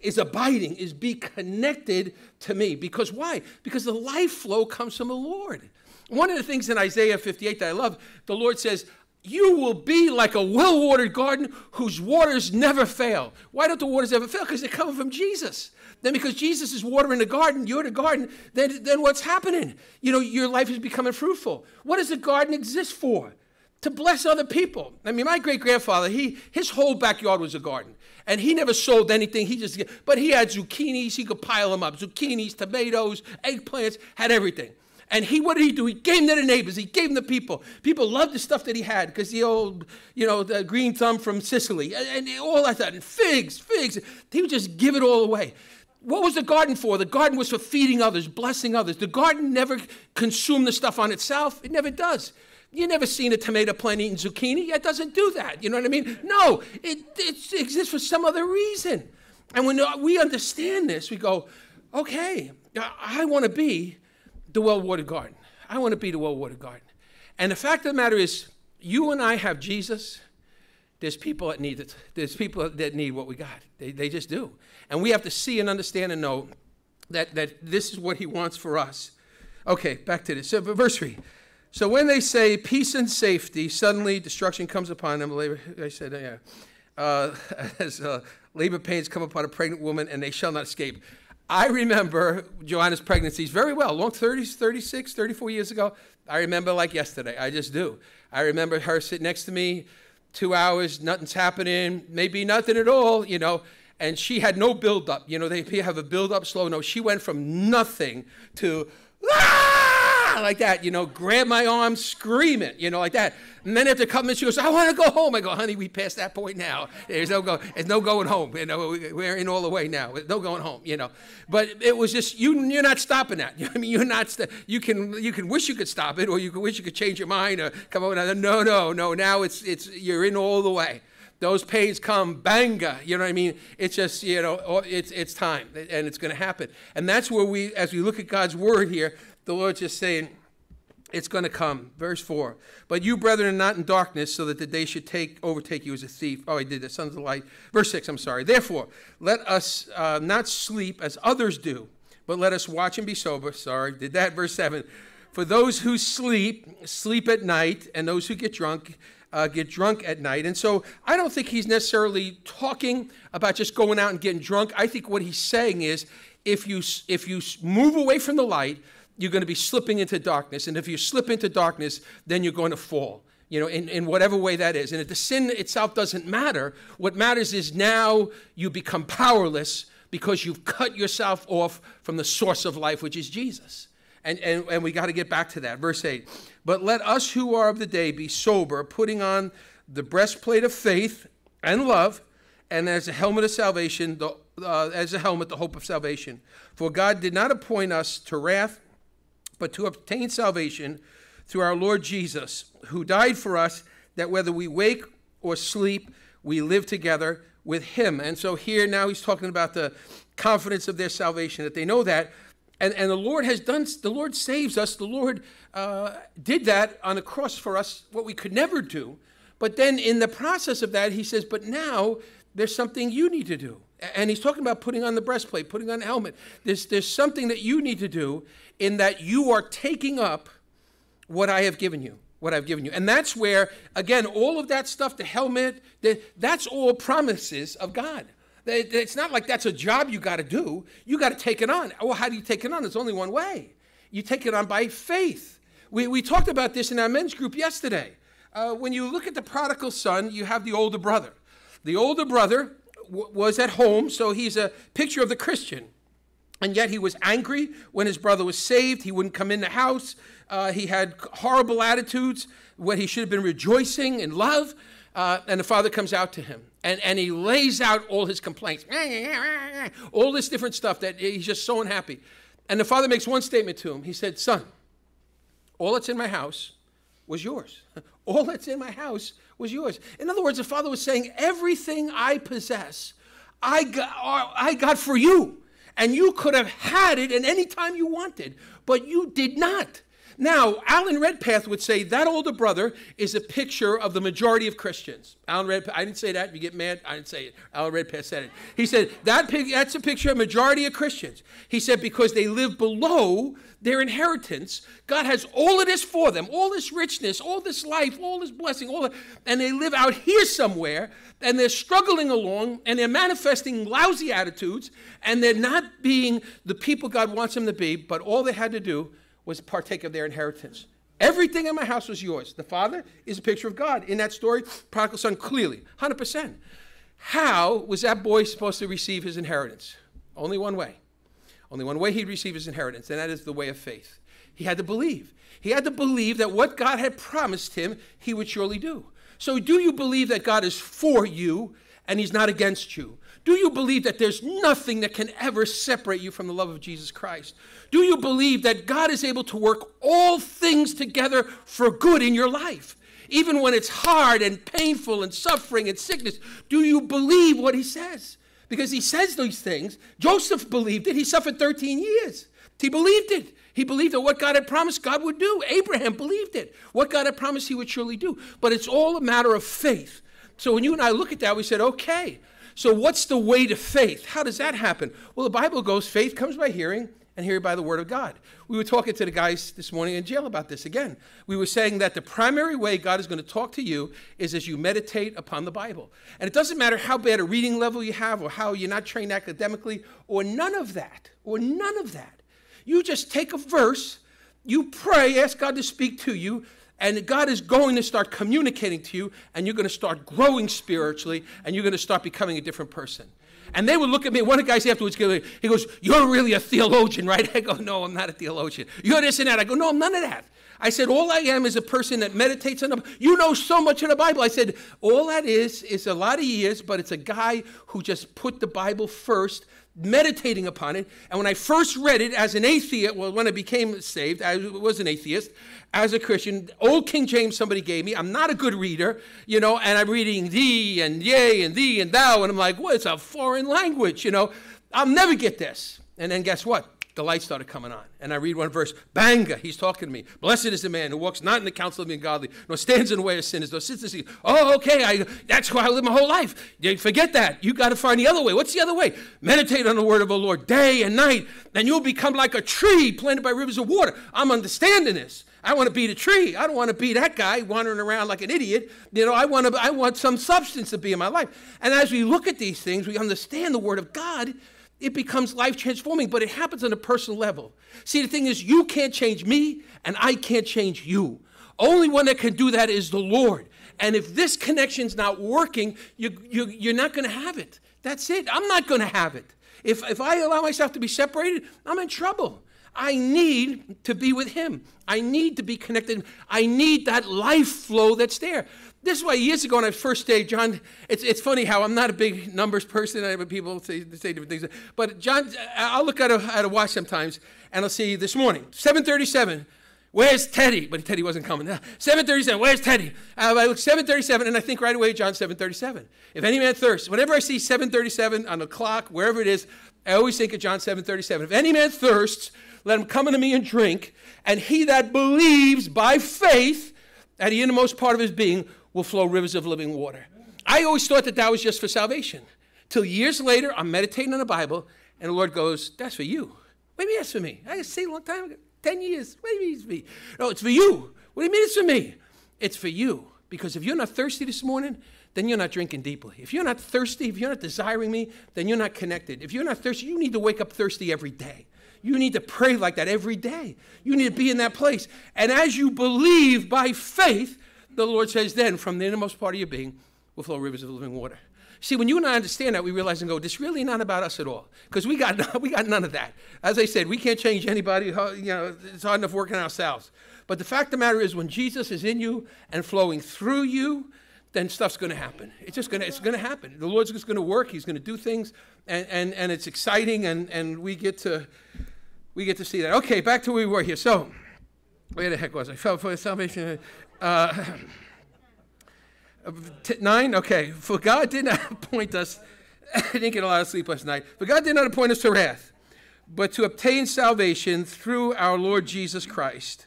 is abiding, is be connected to me. Because why? Because the life flow comes from the Lord. One of the things in Isaiah 58 that I love, the Lord says, you will be like a well watered garden whose waters never fail. Why don't the waters ever fail? Because they're coming from Jesus. Then, because Jesus is watering the garden, you're the garden, then, then what's happening? You know, your life is becoming fruitful. What does the garden exist for? To bless other people. I mean, my great grandfather, he his whole backyard was a garden. And he never sold anything. He just, but he had zucchinis, he could pile them up. Zucchinis, tomatoes, eggplants, had everything. And he, what did he do? He gave them to the neighbors. He gave them to people. People loved the stuff that he had because the old, you know, the green thumb from Sicily and, and all that stuff. And figs, figs. He would just give it all away. What was the garden for? The garden was for feeding others, blessing others. The garden never consumed the stuff on itself. It never does. You never seen a tomato plant eating zucchini. It doesn't do that. You know what I mean? No, it, it exists for some other reason. And when uh, we understand this, we go, okay, I want to be the well watered garden. I want to be the well watered garden. And the fact of the matter is, you and I have Jesus, there's people that need it. There's people that need what we got. They, they just do. And we have to see and understand and know that, that this is what he wants for us. Okay, back to this. So, verse 3. So when they say peace and safety, suddenly destruction comes upon them. Labor, I said, yeah. Uh, as uh, labor pains come upon a pregnant woman and they shall not escape. I remember Joanna's pregnancies very well, long 30, 36, 34 years ago. I remember like yesterday. I just do. I remember her sitting next to me, two hours, nothing's happening, maybe nothing at all, you know, and she had no buildup. You know, they have a buildup slow. No, she went from nothing to, ah! Ah, like that, you know, grab my arm, scream it, you know, like that. And then after a couple minutes, she goes, I want to go home. I go, honey, we passed that point now. There's no go, there's no going home. You know, we're in all the way now. No going home, you know. But it was just you. You're not stopping that. I mean, you're not. You can you can wish you could stop it, or you can wish you could change your mind, or come over. No, no, no. Now it's it's you're in all the way those pains come banga you know what i mean it's just you know oh, it's it's time and it's going to happen and that's where we as we look at god's word here the Lord's just saying, it's going to come. Verse 4. But you, brethren, are not in darkness, so that the day should take overtake you as a thief. Oh, I did the sons of light. Verse 6, I'm sorry. Therefore, let us uh, not sleep as others do, but let us watch and be sober. Sorry, did that. Verse 7. For those who sleep, sleep at night, and those who get drunk, uh, get drunk at night. And so I don't think he's necessarily talking about just going out and getting drunk. I think what he's saying is if you, if you move away from the light, you're going to be slipping into darkness. And if you slip into darkness, then you're going to fall, you know, in, in whatever way that is. And if the sin itself doesn't matter, what matters is now you become powerless because you've cut yourself off from the source of life, which is Jesus. And, and, and we got to get back to that. Verse 8. But let us who are of the day be sober, putting on the breastplate of faith and love, and as a helmet of salvation, the, uh, as a helmet, the hope of salvation. For God did not appoint us to wrath but to obtain salvation through our Lord Jesus, who died for us, that whether we wake or sleep, we live together with him. And so here now he's talking about the confidence of their salvation, that they know that. And, and the Lord has done, the Lord saves us. The Lord uh, did that on the cross for us, what we could never do. But then in the process of that, he says, but now there's something you need to do. And he's talking about putting on the breastplate, putting on the helmet. There's, there's something that you need to do in that you are taking up what I have given you, what I've given you. And that's where, again, all of that stuff, the helmet, the, that's all promises of God. It's not like that's a job you got to do. You got to take it on. Well, how do you take it on? There's only one way. You take it on by faith. We, we talked about this in our men's group yesterday. Uh, when you look at the prodigal son, you have the older brother. The older brother was at home, so he's a picture of the Christian. And yet he was angry when his brother was saved. He wouldn't come in the house. Uh, he had horrible attitudes when he should have been rejoicing in love. Uh, and the father comes out to him and, and he lays out all his complaints, all this different stuff that he's just so unhappy. And the father makes one statement to him. He said, Son, all that's in my house was yours. All that's in my house was yours. In other words, the father was saying, Everything I possess, I got, I got for you and you could have had it at any time you wanted, but you did not. Now, Alan Redpath would say that older brother is a picture of the majority of Christians. Alan Redpath, I didn't say that. If you get mad, I didn't say it. Alan Redpath said it. He said that that's a picture of majority of Christians. He said because they live below their inheritance, God has all of this for them, all this richness, all this life, all this blessing, all the, and they live out here somewhere, and they're struggling along, and they're manifesting lousy attitudes, and they're not being the people God wants them to be. But all they had to do was partake of their inheritance. Everything in my house was yours. The father is a picture of God. In that story, prodigal son clearly, 100%. How was that boy supposed to receive his inheritance? Only one way. Only one way he'd receive his inheritance, and that is the way of faith. He had to believe. He had to believe that what God had promised him, he would surely do. So, do you believe that God is for you and he's not against you? Do you believe that there's nothing that can ever separate you from the love of Jesus Christ? Do you believe that God is able to work all things together for good in your life? Even when it's hard and painful and suffering and sickness, do you believe what he says? Because he says these things. Joseph believed it. He suffered 13 years. He believed it. He believed that what God had promised, God would do. Abraham believed it. What God had promised, he would surely do. But it's all a matter of faith. So when you and I look at that, we said, okay, so what's the way to faith? How does that happen? Well, the Bible goes faith comes by hearing, and hearing by the word of God. We were talking to the guys this morning in jail about this again. We were saying that the primary way God is going to talk to you is as you meditate upon the Bible. And it doesn't matter how bad a reading level you have or how you're not trained academically or none of that, or none of that. You just take a verse, you pray, ask God to speak to you, and God is going to start communicating to you, and you're going to start growing spiritually, and you're going to start becoming a different person. And they would look at me. One of the guys afterwards, he goes, You're really a theologian, right? I go, No, I'm not a theologian. You're this and that. I go, No, I'm none of that. I said, All I am is a person that meditates on the You know so much of the Bible. I said, All that is, is a lot of years, but it's a guy who just put the Bible first meditating upon it. And when I first read it as an atheist, well, when I became saved, I was an atheist. As a Christian, old King James somebody gave me. I'm not a good reader, you know, and I'm reading thee and yea and thee and thou, and I'm like, well, it's a foreign language, you know. I'll never get this. And then guess what? The light started coming on. And I read one verse, banga, he's talking to me. Blessed is the man who walks not in the counsel of the ungodly, nor stands in the way of sinners, nor sits in the. Oh, okay, I, that's why I live my whole life. Forget that. You got to find the other way. What's the other way? Meditate on the word of the Lord day and night, and you'll become like a tree planted by rivers of water. I'm understanding this. I want to be the tree. I don't want to be that guy wandering around like an idiot. You know, I want to I want some substance to be in my life. And as we look at these things, we understand the word of God it becomes life transforming, but it happens on a personal level. See, the thing is, you can't change me, and I can't change you. Only one that can do that is the Lord. And if this connection's not working, you, you, you're not going to have it. That's it. I'm not going to have it. If, if I allow myself to be separated, I'm in trouble. I need to be with Him. I need to be connected. I need that life flow that's there. This is why years ago when I first stayed, John, it's, it's funny how I'm not a big numbers person. I have people say, say different things. But John, I'll look at a, at a watch sometimes and I'll see this morning, 737. Where's Teddy? But Teddy wasn't coming. 737, where's Teddy? Uh, I look 737 and I think right away, John 737. If any man thirsts, whenever I see 737 on the clock, wherever it is, I always think of John 737. If any man thirsts, let him come unto me and drink, and he that believes by faith at the innermost part of his being will flow rivers of living water. I always thought that that was just for salvation. Till years later, I'm meditating on the Bible, and the Lord goes, That's for you. Maybe that's for me. I say a long time ago, 10 years, maybe it's for me. No, it's for you. What do you mean it's for me? It's for you. Because if you're not thirsty this morning, then you're not drinking deeply. If you're not thirsty, if you're not desiring me, then you're not connected. If you're not thirsty, you need to wake up thirsty every day. You need to pray like that every day. You need to be in that place. And as you believe by faith, the Lord says, then from the innermost part of your being will flow rivers of living water. See, when you and I understand that, we realize and go, this really not about us at all. Because we got, we got none of that. As I said, we can't change anybody. You know, it's hard enough working ourselves. But the fact of the matter is, when Jesus is in you and flowing through you, then stuff's going to happen. It's just going to, it's going to happen. The Lord's just going to work. He's going to do things, and, and, and it's exciting, and, and we get to, we get to see that. Okay, back to where we were here. So, where the heck was I? Fell for salvation. Uh, nine? Okay. For God did not appoint us, I didn't get a lot of sleep last night. For God did not appoint us to wrath, but to obtain salvation through our Lord Jesus Christ,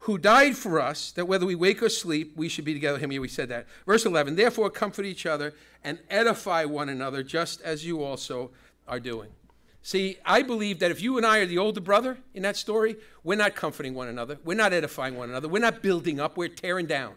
who died for us, that whether we wake or sleep, we should be together with him. We said that. Verse 11, therefore comfort each other and edify one another, just as you also are doing. See, I believe that if you and I are the older brother in that story, we're not comforting one another. We're not edifying one another. We're not building up. We're tearing down.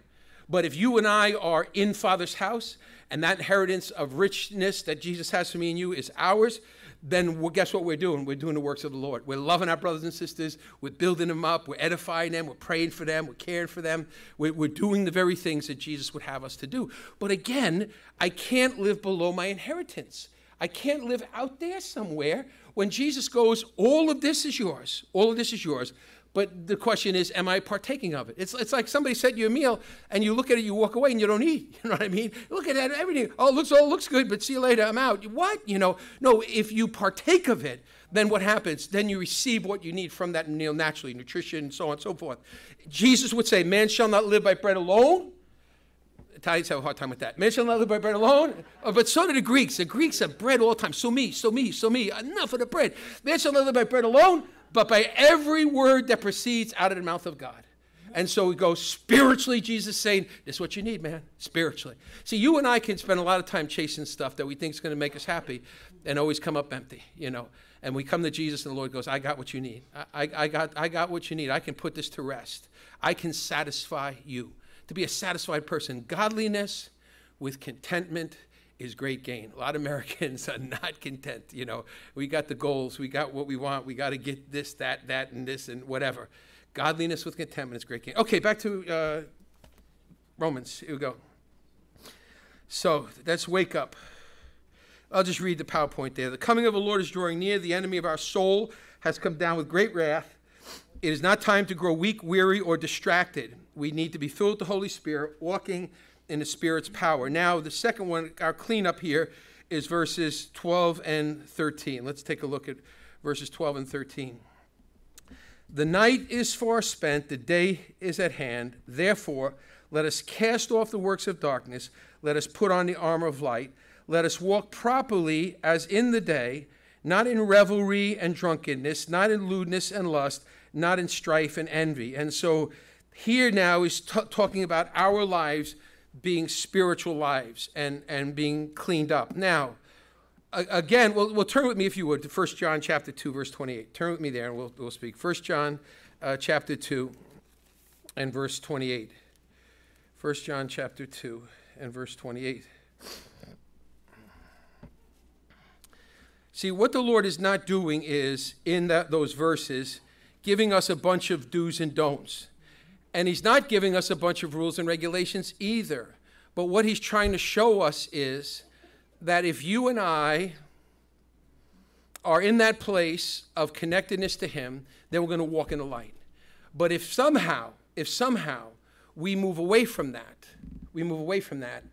But if you and I are in Father's house and that inheritance of richness that Jesus has for me and you is ours, then guess what we're doing? We're doing the works of the Lord. We're loving our brothers and sisters. We're building them up. We're edifying them. We're praying for them. We're caring for them. We're, we're doing the very things that Jesus would have us to do. But again, I can't live below my inheritance. I can't live out there somewhere when Jesus goes, all of this is yours. All of this is yours. But the question is, am I partaking of it? It's, it's like somebody set you a meal and you look at it, you walk away and you don't eat. You know what I mean? Look at that, everything. Oh, it looks, oh, looks good, but see you later, I'm out. What? You know, no, if you partake of it, then what happens? Then you receive what you need from that meal naturally, nutrition, and so on and so forth. Jesus would say, Man shall not live by bread alone, Italians have a hard time with that. Live by bread alone. Oh, but so do the Greeks. The Greeks have bread all the time. So me, so me, so me. Enough of the bread. Live by bread alone, but by every word that proceeds out of the mouth of God. And so we go spiritually, Jesus saying, This is what you need, man, spiritually. See, you and I can spend a lot of time chasing stuff that we think is going to make us happy and always come up empty, you know. And we come to Jesus and the Lord goes, I got what you need. I, I, I got, I got what you need. I can put this to rest. I can satisfy you. To be a satisfied person, godliness with contentment is great gain. A lot of Americans are not content. You know, we got the goals, we got what we want, we got to get this, that, that, and this, and whatever. Godliness with contentment is great gain. Okay, back to uh, Romans. Here we go. So let's wake up. I'll just read the PowerPoint there. The coming of the Lord is drawing near. The enemy of our soul has come down with great wrath. It is not time to grow weak, weary, or distracted. We need to be filled with the Holy Spirit, walking in the Spirit's power. Now, the second one, our cleanup here, is verses 12 and 13. Let's take a look at verses 12 and 13. The night is far spent, the day is at hand. Therefore, let us cast off the works of darkness. Let us put on the armor of light. Let us walk properly as in the day, not in revelry and drunkenness, not in lewdness and lust, not in strife and envy. And so here now is t- talking about our lives being spiritual lives and, and being cleaned up. Now, again, well, well, turn with me if you would to 1 John chapter 2, verse 28. Turn with me there and we'll, we'll speak. 1 John uh, chapter 2 and verse 28. 1 John chapter 2 and verse 28. See, what the Lord is not doing is, in that, those verses, giving us a bunch of do's and don'ts. And He's not giving us a bunch of rules and regulations either. But what He's trying to show us is that if you and I are in that place of connectedness to Him, then we're going to walk in the light. But if somehow, if somehow we move away from that, we move away from that,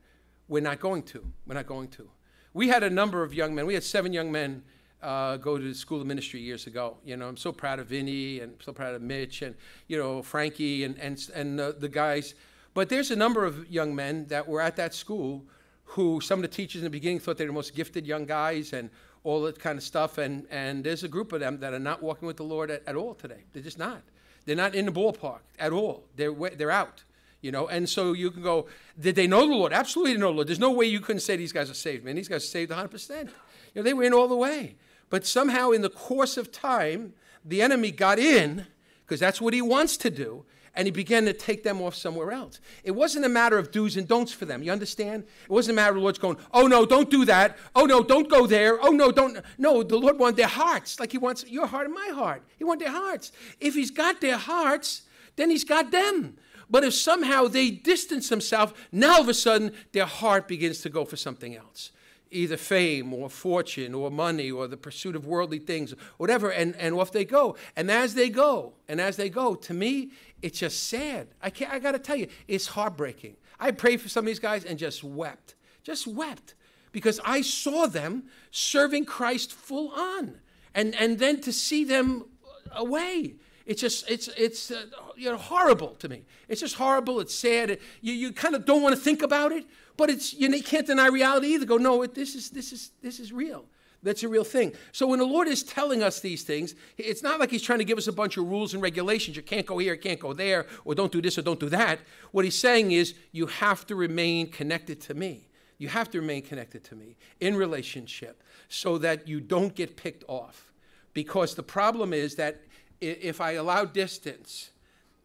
we're not going to. We're not going to. We had a number of young men. We had seven young men uh, go to the School of Ministry years ago. You know, I'm so proud of Vinny and so proud of Mitch and, you know, Frankie and, and, and uh, the guys. But there's a number of young men that were at that school who some of the teachers in the beginning thought they were the most gifted young guys and all that kind of stuff. And, and there's a group of them that are not walking with the Lord at, at all today. They're just not. They're not in the ballpark at all. They're, they're out, you know. And so you can go, did they know the Lord? Absolutely know the Lord. There's no way you couldn't say these guys are saved, man. These guys are saved 100%. You know, they were in all the way. But somehow in the course of time, the enemy got in, because that's what he wants to do, and he began to take them off somewhere else. It wasn't a matter of do's and don'ts for them. You understand? It wasn't a matter of the Lord's going, oh no, don't do that. Oh no, don't go there. Oh no, don't. No, the Lord wanted their hearts, like he wants your heart and my heart. He wants their hearts. If he's got their hearts, then he's got them. But if somehow they distance themselves, now all of a sudden their heart begins to go for something else either fame or fortune or money or the pursuit of worldly things, whatever, and, and off they go. And as they go, and as they go, to me, it's just sad. I, can't, I got to tell you, it's heartbreaking. I prayed for some of these guys and just wept, just wept, because I saw them serving Christ full on. And, and then to see them away, it's just it's it's uh, you know horrible to me. It's just horrible. It's sad. You you kind of don't want to think about it, but it's you, you can't deny reality either. Go no, it, this is this is this is real. That's a real thing. So when the Lord is telling us these things, it's not like He's trying to give us a bunch of rules and regulations. You can't go here, you can't go there, or don't do this or don't do that. What He's saying is you have to remain connected to me. You have to remain connected to me in relationship so that you don't get picked off. Because the problem is that if I allow distance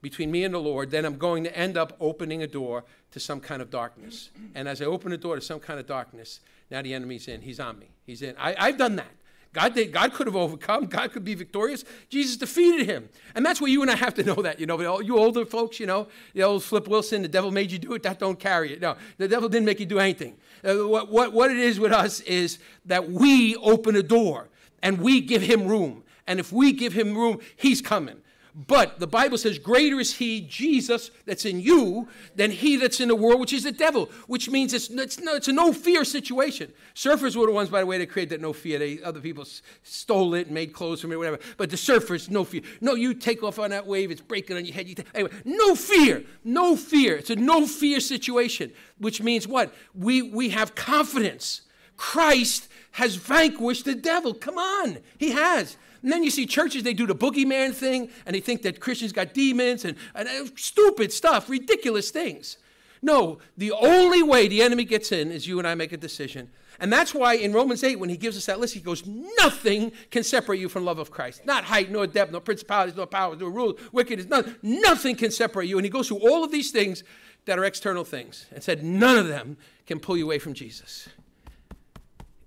between me and the Lord, then I'm going to end up opening a door to some kind of darkness. And as I open a door to some kind of darkness, now the enemy's in. He's on me. He's in. I, have done that. God, did, God could have overcome. God could be victorious. Jesus defeated him. And that's where you and I have to know that. You know, you older folks, you know, the old Flip Wilson, the devil made you do it, that don't carry it. No, the devil didn't make you do anything. Uh, what, what, what it is with us is that we open a door and we give him room. And if we give him room, he's coming. But the Bible says, Greater is he, Jesus, that's in you, than he that's in the world, which is the devil, which means it's, it's, no, it's a no fear situation. Surfers were the ones, by the way, that created that no fear. They, other people stole it and made clothes from it, whatever. But the surfers, no fear. No, you take off on that wave, it's breaking on your head. You take, anyway, no fear, no fear. It's a no fear situation, which means what? We, we have confidence. Christ has vanquished the devil. Come on, he has. And then you see churches, they do the boogeyman thing, and they think that Christians got demons and, and uh, stupid stuff, ridiculous things. No, the only way the enemy gets in is you and I make a decision. And that's why in Romans 8, when he gives us that list, he goes, Nothing can separate you from love of Christ. Not height, nor depth, nor principalities, nor powers, nor rule, wickedness. Nothing can separate you. And he goes through all of these things that are external things and said, None of them can pull you away from Jesus.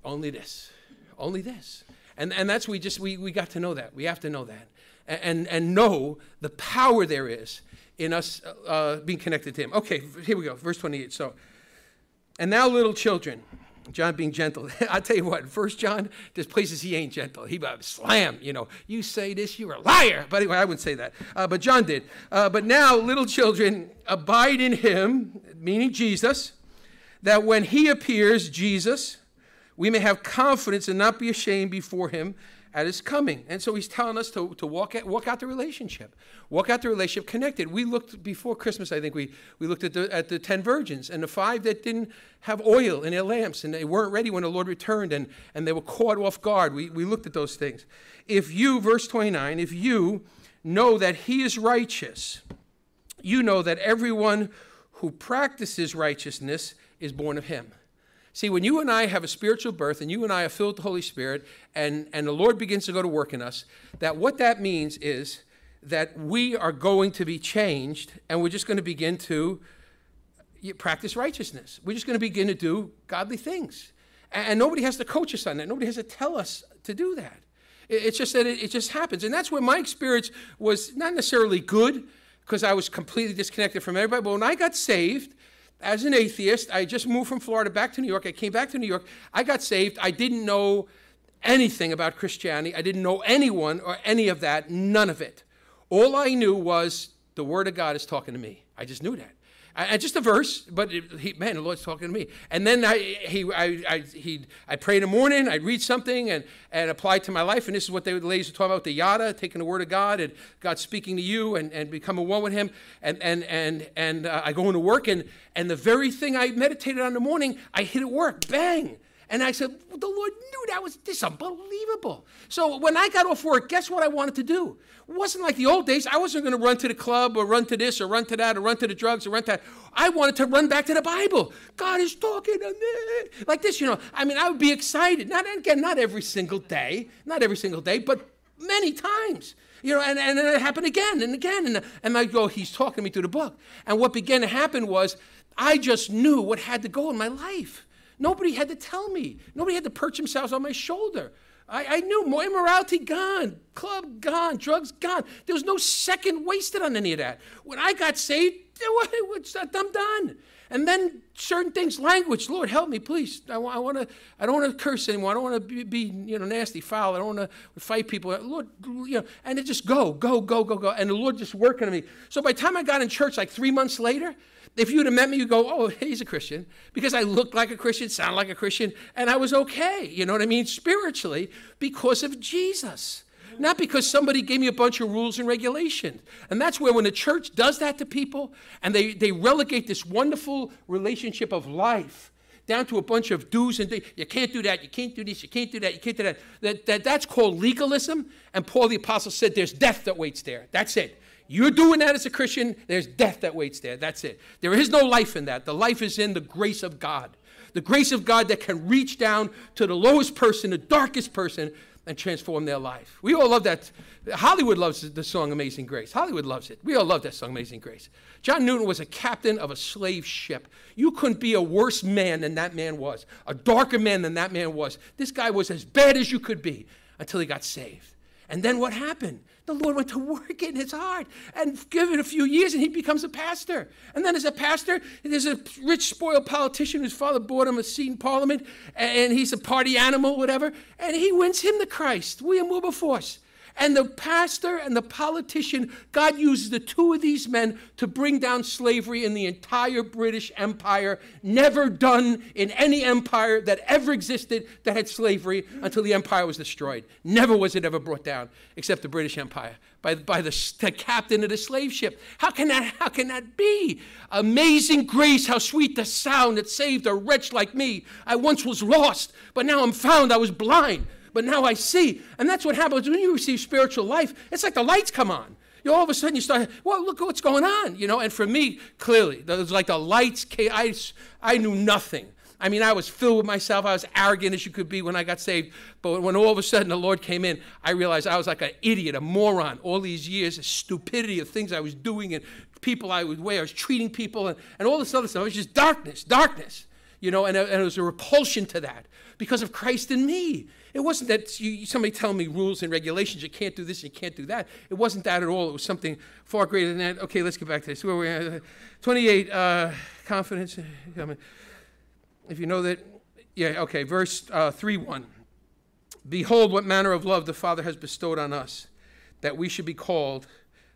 Only this. Only this. And, and that's we just we, we got to know that. We have to know that. And, and, know the power there is in us uh, being connected to him. Okay, here we go, verse 28. So, and now little children, John being gentle. I tell you what, First John, there's places he ain't gentle. He uh, slam, you know. You say this, you're a liar. But anyway, I wouldn't say that. Uh, but John did. Uh, but now, little children, abide in him, meaning Jesus, that when he appears, Jesus, we may have confidence and not be ashamed before him at his coming. And so he's telling us to, to walk, at, walk out the relationship, walk out the relationship connected. We looked before Christmas, I think we, we looked at the, at the 10 virgins and the five that didn't have oil in their lamps and they weren't ready when the Lord returned and, and they were caught off guard. We, we looked at those things. If you, verse 29, if you know that he is righteous, you know that everyone who practices righteousness is born of him. See, when you and I have a spiritual birth and you and I are filled with the Holy Spirit and, and the Lord begins to go to work in us, that what that means is that we are going to be changed and we're just going to begin to practice righteousness. We're just going to begin to do godly things. And, and nobody has to coach us on that. Nobody has to tell us to do that. It, it's just that it, it just happens. And that's where my experience was not necessarily good because I was completely disconnected from everybody. But when I got saved, as an atheist, I just moved from Florida back to New York. I came back to New York. I got saved. I didn't know anything about Christianity. I didn't know anyone or any of that, none of it. All I knew was the Word of God is talking to me. I just knew that. I, just a verse, but it, he, man, the Lord's talking to me. And then I, he, I, I, he, I pray in the morning, I'd read something and, and apply it to my life. And this is what they, the ladies were talking about the yada, taking the word of God and God speaking to you and, and becoming one with him. And, and, and, and uh, I go into work, and, and the very thing I meditated on in the morning, I hit at work, bang. And I said, well, the Lord knew that was this unbelievable. So when I got off work, guess what I wanted to do? It wasn't like the old days. I wasn't going to run to the club or run to this or run to that or run to the drugs or run to that. I wanted to run back to the Bible. God is talking. Like this, you know. I mean, I would be excited. Not again, not every single day, not every single day, but many times. You know, and, and then it happened again and again. And, and I go, he's talking to me through the book. And what began to happen was I just knew what had to go in my life. Nobody had to tell me. Nobody had to perch themselves on my shoulder. I, I knew more immorality gone, club gone, drugs gone. There was no second wasted on any of that. When I got saved, I'm uh, done. And then certain things, language. Lord, help me, please. I, I want to. I don't want to curse anymore. I don't want to be, be, you know, nasty, foul. I don't want to fight people. Lord, you know, and it just go, go, go, go, go. And the Lord just working on me. So by the time I got in church, like three months later, if you'd have met me, you'd go, oh, he's a Christian. Because I looked like a Christian, sounded like a Christian, and I was okay. You know what I mean? Spiritually, because of Jesus. Not because somebody gave me a bunch of rules and regulations. And that's where when the church does that to people and they, they relegate this wonderful relationship of life down to a bunch of do's and. You can't do that. You can't do this. You can't do that. You can't do that. that, that that's called legalism. And Paul the Apostle said there's death that waits there. That's it. You're doing that as a Christian, there's death that waits there. That's it. There is no life in that. The life is in the grace of God. The grace of God that can reach down to the lowest person, the darkest person, and transform their life. We all love that. Hollywood loves the song Amazing Grace. Hollywood loves it. We all love that song Amazing Grace. John Newton was a captain of a slave ship. You couldn't be a worse man than that man was, a darker man than that man was. This guy was as bad as you could be until he got saved. And then what happened? The Lord went to work in his heart and give it a few years and he becomes a pastor. And then as a pastor, there's a rich, spoiled politician whose father bought him a seat in parliament and he's a party animal, whatever, and he wins him to Christ, William Wilberforce. And the pastor and the politician, God uses the two of these men to bring down slavery in the entire British Empire, never done in any empire that ever existed that had slavery until the empire was destroyed. Never was it ever brought down, except the British Empire, by, by the, the captain of the slave ship. How can, that, how can that be? Amazing grace, how sweet the sound that saved a wretch like me. I once was lost, but now I'm found. I was blind but now I see. And that's what happens when you receive spiritual life. It's like the lights come on. You all of a sudden you start, well, look what's going on, you know. And for me, clearly, it was like the lights. I, I knew nothing. I mean, I was filled with myself. I was arrogant as you could be when I got saved. But when all of a sudden the Lord came in, I realized I was like an idiot, a moron. All these years of stupidity of things I was doing and people I was way I was treating people and, and all this other stuff. It was just darkness, darkness, you know. And, and it was a repulsion to that because of Christ in me. It wasn't that you, somebody telling me rules and regulations, you can't do this, you can't do that. It wasn't that at all. It was something far greater than that. Okay, let's get back to this. Where we at? 28, uh, confidence. If you know that, yeah, okay, verse uh, 3 1. Behold, what manner of love the Father has bestowed on us, that we should be called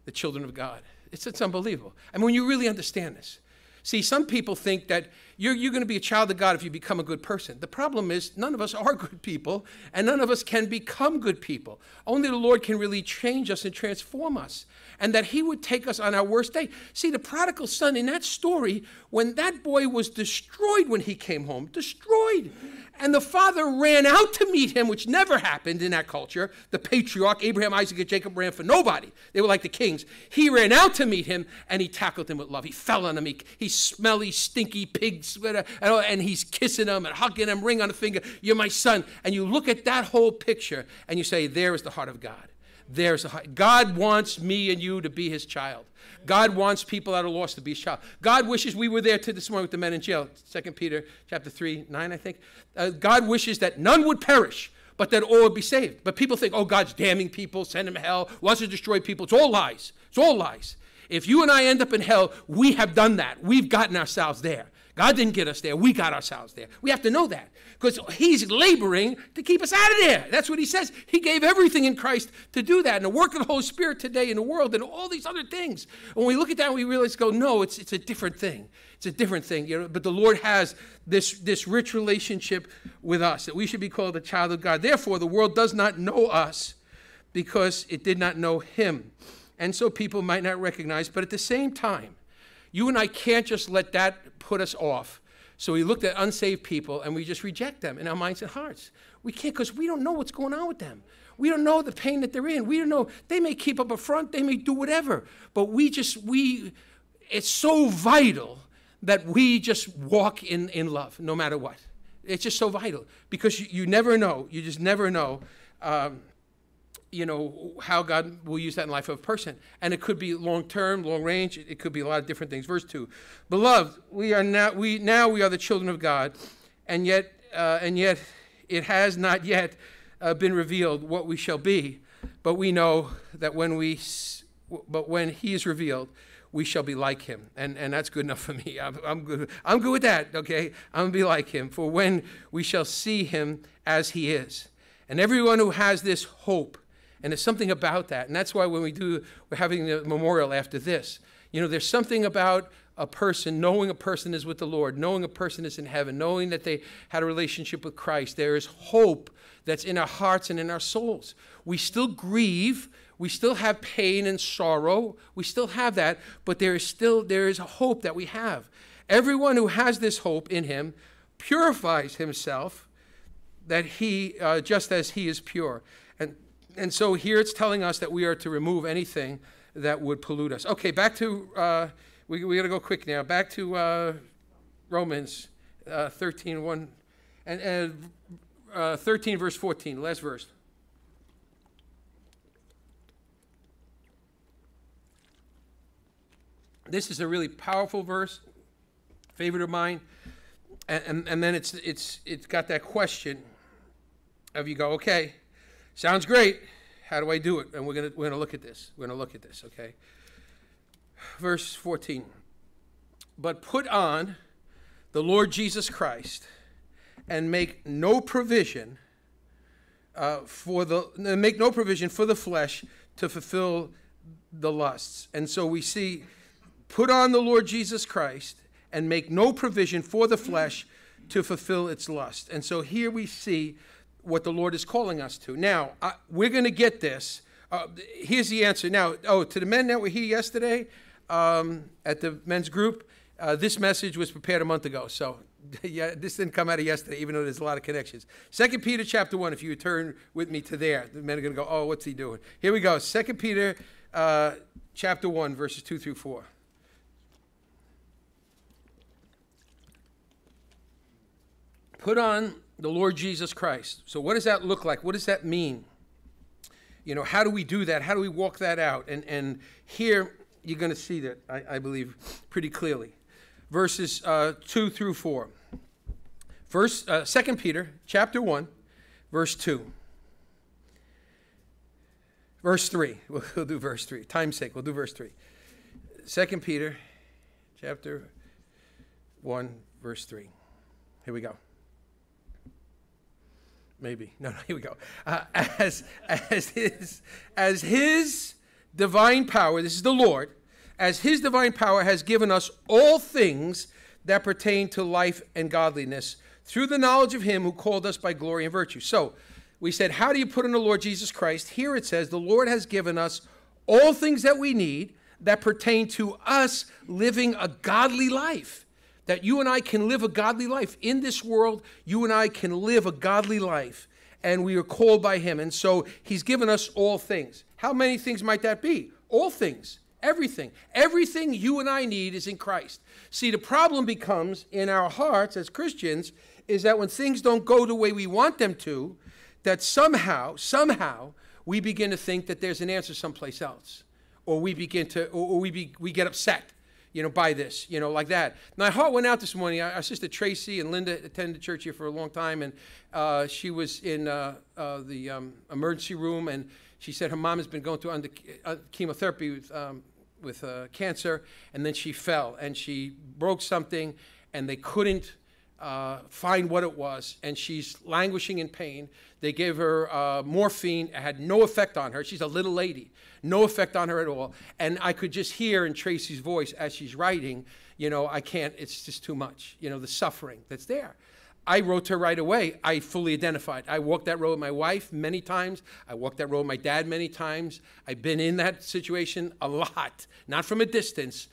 the children of God. It's, it's unbelievable. I mean, when you really understand this, See, some people think that you're, you're going to be a child of God if you become a good person. The problem is, none of us are good people, and none of us can become good people. Only the Lord can really change us and transform us, and that He would take us on our worst day. See, the prodigal son in that story, when that boy was destroyed when he came home, destroyed. And the father ran out to meet him, which never happened in that culture. The patriarch, Abraham, Isaac, and Jacob ran for nobody. They were like the kings. He ran out to meet him and he tackled him with love. He fell on him. He, he smelly, stinky pig sweater, and he's kissing him and hugging him, ring on the finger. You're my son. And you look at that whole picture and you say, There is the heart of God. There's a heart. God wants me and you to be his child. God wants people that are lost to be child. God wishes we were there to this morning with the men in jail. 2 Peter chapter 3, 9, I think. Uh, God wishes that none would perish, but that all would be saved. But people think, oh, God's damning people, send them to hell, wants to destroy people. It's all lies. It's all lies. If you and I end up in hell, we have done that. We've gotten ourselves there. God didn't get us there. We got ourselves there. We have to know that because He's laboring to keep us out of there. That's what He says. He gave everything in Christ to do that. And the work of the Holy Spirit today in the world and all these other things. When we look at that, we realize, go, no, it's, it's a different thing. It's a different thing. You know, but the Lord has this, this rich relationship with us that we should be called a child of God. Therefore, the world does not know us because it did not know Him. And so people might not recognize, but at the same time, you and I can't just let that put us off. So we looked at unsaved people and we just reject them in our minds and hearts. We can't because we don't know what's going on with them. We don't know the pain that they're in. We don't know. They may keep up a front, they may do whatever. But we just, we, it's so vital that we just walk in, in love no matter what. It's just so vital because you, you never know. You just never know. Um, you know how God will use that in the life of a person, and it could be long term, long range. It could be a lot of different things. Verse two, beloved, we are now we now we are the children of God, and yet uh, and yet it has not yet uh, been revealed what we shall be, but we know that when we but when He is revealed, we shall be like Him, and and that's good enough for me. I'm, I'm good. I'm good with that. Okay, I'm gonna be like Him. For when we shall see Him as He is, and everyone who has this hope and there's something about that. And that's why when we do, we're having the memorial after this. You know, there's something about a person, knowing a person is with the Lord, knowing a person is in heaven, knowing that they had a relationship with Christ. There is hope that's in our hearts and in our souls. We still grieve. We still have pain and sorrow. We still have that, but there is still there is a hope that we have. Everyone who has this hope in him purifies himself that he uh, just as he is pure. And so here it's telling us that we are to remove anything that would pollute us. Okay, back to, uh, we, we got to go quick now. Back to uh, Romans uh, 13, 1, and, and uh, 13, verse 14, last verse. This is a really powerful verse, favorite of mine. And, and, and then it's, it's, it's got that question of you go, okay, Sounds great. How do I do it? And we're going we're gonna look at this. We're going to look at this, okay? Verse 14. But put on the Lord Jesus Christ and make no provision uh, for the make no provision for the flesh to fulfill the lusts. And so we see put on the Lord Jesus Christ and make no provision for the flesh to fulfill its lust. And so here we see what the Lord is calling us to. Now, I, we're going to get this. Uh, here's the answer. Now, oh, to the men that were here yesterday um, at the men's group, Uh, this message was prepared a month ago, so yeah, this didn't come out of yesterday, even though there's a lot of connections. Second Peter chapter one. If you turn with me to there, the men are going to go, "Oh, what's he doing?" Here we go. Second Peter uh, chapter one, verses two through four. Put on the Lord Jesus Christ. So, what does that look like? What does that mean? You know, how do we do that? How do we walk that out? And and here you're going to see that I, I believe pretty clearly verses uh, 2 through 4. First, uh, 2 Peter chapter 1, verse 2. Verse 3. We'll, we'll do verse 3. Time's sake, we'll do verse 3. 2 Peter chapter 1, verse 3. Here we go. Maybe. No, no, here we go. Uh, as, as, his, as his divine power, this is the Lord, as his divine power has given us all things that pertain to life and godliness through the knowledge of him who called us by glory and virtue. So we said, How do you put in the Lord Jesus Christ? Here it says, The Lord has given us all things that we need that pertain to us living a godly life. That you and I can live a godly life. In this world, you and I can live a godly life. And we are called by him. And so he's given us all things. How many things might that be? All things. Everything. Everything you and I need is in Christ. See, the problem becomes in our hearts as Christians is that when things don't go the way we want them to, that somehow, somehow, we begin to think that there's an answer someplace else. Or we begin to, or we, be, we get upset, you know, by this, you know, like that. My heart went out this morning. Our sister Tracy and Linda attended church here for a long time, and uh, she was in uh, uh, the um, emergency room, and she said her mom has been going through under, uh, chemotherapy with, um, with uh, cancer, and then she fell and she broke something, and they couldn't uh, find what it was, and she's languishing in pain. They gave her uh, morphine, it had no effect on her. She's a little lady, no effect on her at all. And I could just hear in Tracy's voice as she's writing, you know, I can't, it's just too much, you know, the suffering that's there. I wrote to her right away. I fully identified. I walked that road with my wife many times. I walked that road with my dad many times. I've been in that situation a lot, not from a distance,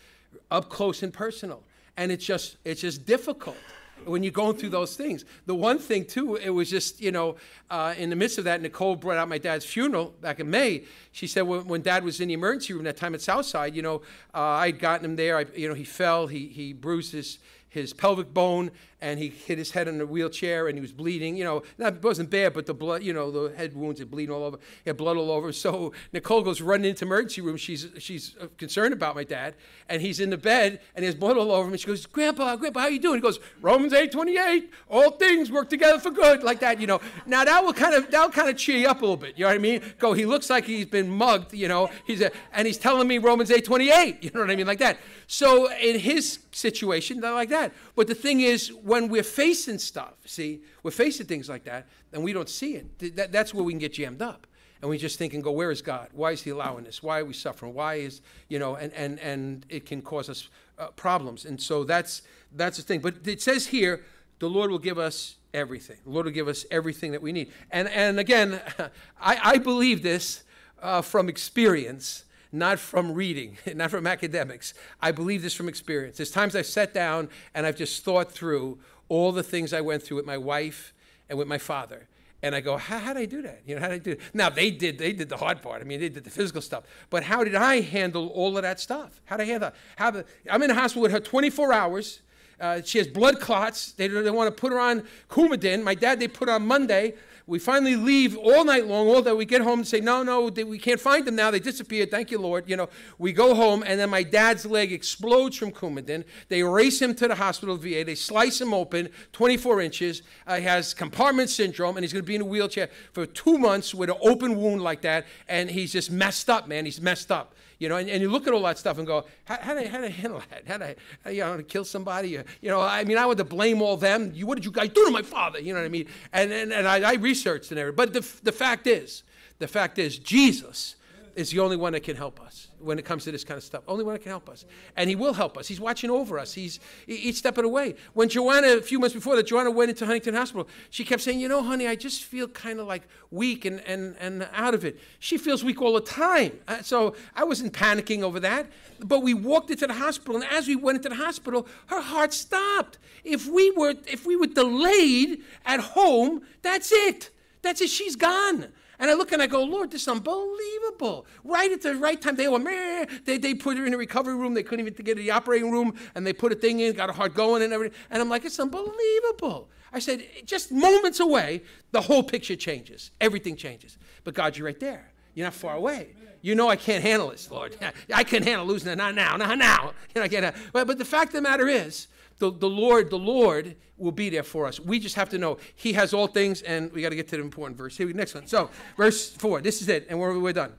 up close and personal. And it's just it's just difficult when you're going through those things. The one thing too, it was just you know, uh, in the midst of that, Nicole brought out my dad's funeral back in May. She said when, when Dad was in the emergency room that time at Southside, you know, uh, I'd gotten him there. I, you know, he fell. He he bruised his his pelvic bone and he hit his head in a wheelchair and he was bleeding. You know, that wasn't bad, but the blood, you know, the head wounds are bleeding all over. He had blood all over. So Nicole goes running into emergency room. She's she's uh, concerned about my dad, and he's in the bed and he has blood all over him. And she goes, "Grandpa, Grandpa, how you doing?" He goes, "Romans eight twenty eight. All things work together for good." Like that, you know. Now that will kind of that will kind of cheer you up a little bit. You know what I mean? Go. He looks like he's been mugged. You know. He's a, and he's telling me Romans eight twenty eight. You know what I mean? Like that. So in his situation, like that. But the thing is, when we're facing stuff, see, we're facing things like that, and we don't see it. That, that's where we can get jammed up. And we just think and go, where is God? Why is He allowing this? Why are we suffering? Why is, you know, and, and, and it can cause us uh, problems. And so that's, that's the thing. But it says here, the Lord will give us everything. The Lord will give us everything that we need. And, and again, I, I believe this uh, from experience not from reading, not from academics. I believe this from experience. There's times I've sat down and I've just thought through all the things I went through with my wife and with my father. And I go, how, did I do that? You know, how did I do it? Now they did, they did the hard part. I mean, they did the physical stuff. But how did I handle all of that stuff? How did I handle? How the, I'm in the hospital with her 24 hours. Uh, she has blood clots. They, they want to put her on Coumadin. My dad, they put her on Monday. We finally leave all night long, all day. We get home and say, no, no, they, we can't find them now. They disappeared. Thank you, Lord. You know, we go home, and then my dad's leg explodes from Coumadin. They race him to the hospital VA. They slice him open, 24 inches. Uh, he has compartment syndrome, and he's going to be in a wheelchair for two months with an open wound like that. And he's just messed up, man. He's messed up. You know, and, and you look at all that stuff and go, how, how, did, I, how did handle that? How did I, you know, kill somebody? You know, I mean, I want to blame all them. You, what did you guys do to my father? You know what I mean? And, and, and I, I researched and everything. But the, the fact is, the fact is, Jesus, is the only one that can help us when it comes to this kind of stuff. Only one that can help us. And he will help us. He's watching over us. He's each step of the way. When Joanna, a few months before that, Joanna went into Huntington Hospital, she kept saying, you know, honey, I just feel kind of like weak and, and, and out of it. She feels weak all the time. Uh, so I wasn't panicking over that. But we walked into the hospital, and as we went into the hospital, her heart stopped. If we were, if we were delayed at home, that's it. That's it. She's gone. And I look and I go, Lord, this is unbelievable. Right at the right time, they were, Meh. They, they put her in a recovery room. They couldn't even get to the operating room. And they put a thing in, got her heart going and everything. And I'm like, it's unbelievable. I said, just moments away, the whole picture changes. Everything changes. But God, you're right there. You're not far away. You know I can't handle this, Lord. I can't handle losing it. Not now. Not now. You know, I can't. But, but the fact of the matter is, the, the Lord, the Lord will be there for us. We just have to know He has all things, and we got to get to the important verse. Here, we next one. So, verse four. This is it, and we're, we're done.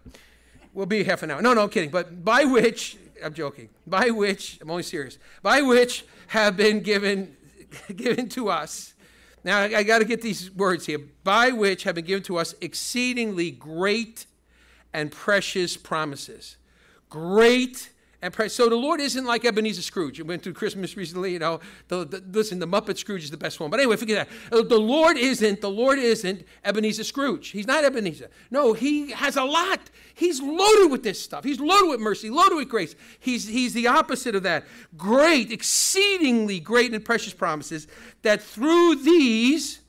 We'll be half an hour. No, no, I'm kidding. But by which, I'm joking. By which, I'm only serious. By which have been given, given to us. Now I, I got to get these words here. By which have been given to us exceedingly great and precious promises. Great and pray. So the Lord isn't like Ebenezer Scrooge. You went through Christmas recently, you know. The, the, listen, the Muppet Scrooge is the best one. But anyway, forget that. Uh, the Lord isn't, the Lord isn't Ebenezer Scrooge. He's not Ebenezer. No, he has a lot. He's loaded with this stuff. He's loaded with mercy, loaded with grace. He's, he's the opposite of that. Great, exceedingly great and precious promises that through these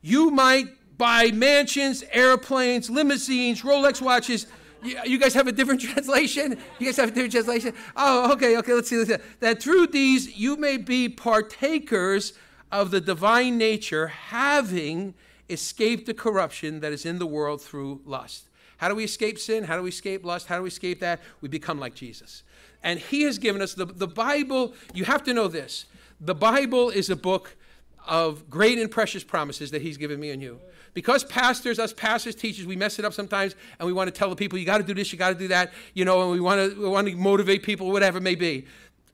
you might buy mansions, airplanes, limousines, Rolex watches, you guys have a different translation? You guys have a different translation? Oh, okay, okay, let's see. Let's see. That through these you may be partakers of the divine nature, having escaped the corruption that is in the world through lust. How do we escape sin? How do we escape lust? How do we escape that? We become like Jesus. And He has given us the, the Bible. You have to know this the Bible is a book of great and precious promises that He's given me and you. Because pastors, us pastors, teachers, we mess it up sometimes and we want to tell the people, you got to do this, you got to do that, you know, and we want to, we want to motivate people, whatever it may be.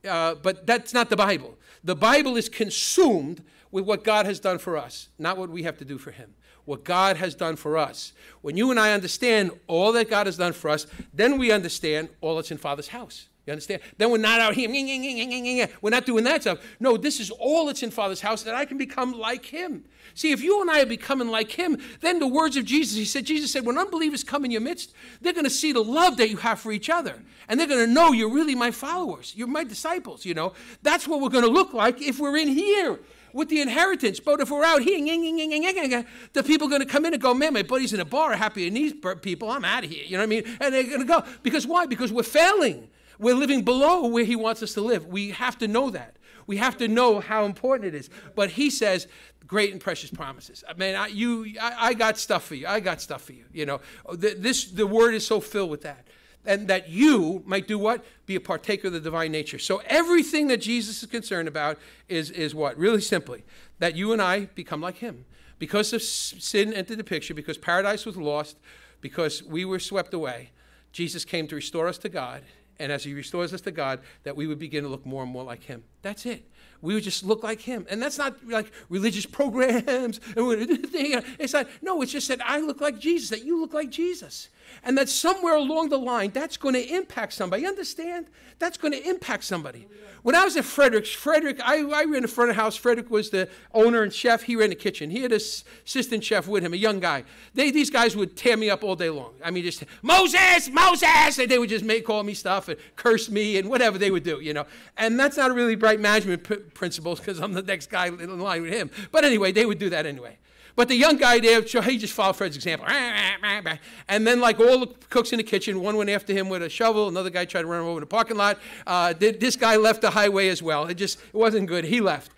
Uh, but that's not the Bible. The Bible is consumed with what God has done for us, not what we have to do for Him. What God has done for us. When you and I understand all that God has done for us, then we understand all that's in Father's house. You understand? Then we're not out here, we're not doing that stuff. No, this is all that's in Father's house that I can become like Him. See, if you and I are becoming like Him, then the words of Jesus, He said, Jesus said, when unbelievers come in your midst, they're going to see the love that you have for each other. And they're going to know you're really my followers. You're my disciples, you know. That's what we're going to look like if we're in here with the inheritance. But if we're out here, the people are going to come in and go, man, my buddies in a bar happier than these people. I'm out of here. You know what I mean? And they're going to go. Because why? Because we're failing. We're living below where He wants us to live. We have to know that. We have to know how important it is. But He says, great and precious promises. Uh, I mean, I, you, I, I got stuff for you. I got stuff for you. You know, oh, the, this the Word is so filled with that and that you might do what? Be a partaker of the divine nature. So everything that Jesus is concerned about is, is what? Really simply, that you and I become like him. Because of sin entered the picture, because paradise was lost, because we were swept away, Jesus came to restore us to God, and as he restores us to God, that we would begin to look more and more like him. That's it. We would just look like him. And that's not like religious programs. And it's not, no, it's just that I look like Jesus, that you look like Jesus. And that somewhere along the line, that's going to impact somebody. You understand? That's going to impact somebody. When I was at Frederick's, Frederick, I, I ran the front of the house. Frederick was the owner and chef. He ran the kitchen. He had an assistant chef with him, a young guy. They, these guys would tear me up all day long. I mean, just, Moses, Moses! And they would just make, call me stuff and curse me and whatever they would do, you know. And that's not a really bright management p- principle because I'm the next guy in line with him. But anyway, they would do that anyway. But the young guy there, he just followed Fred's example. And then, like all the cooks in the kitchen, one went after him with a shovel. Another guy tried to run him over in the parking lot. Uh, this guy left the highway as well. It just it wasn't good. He left.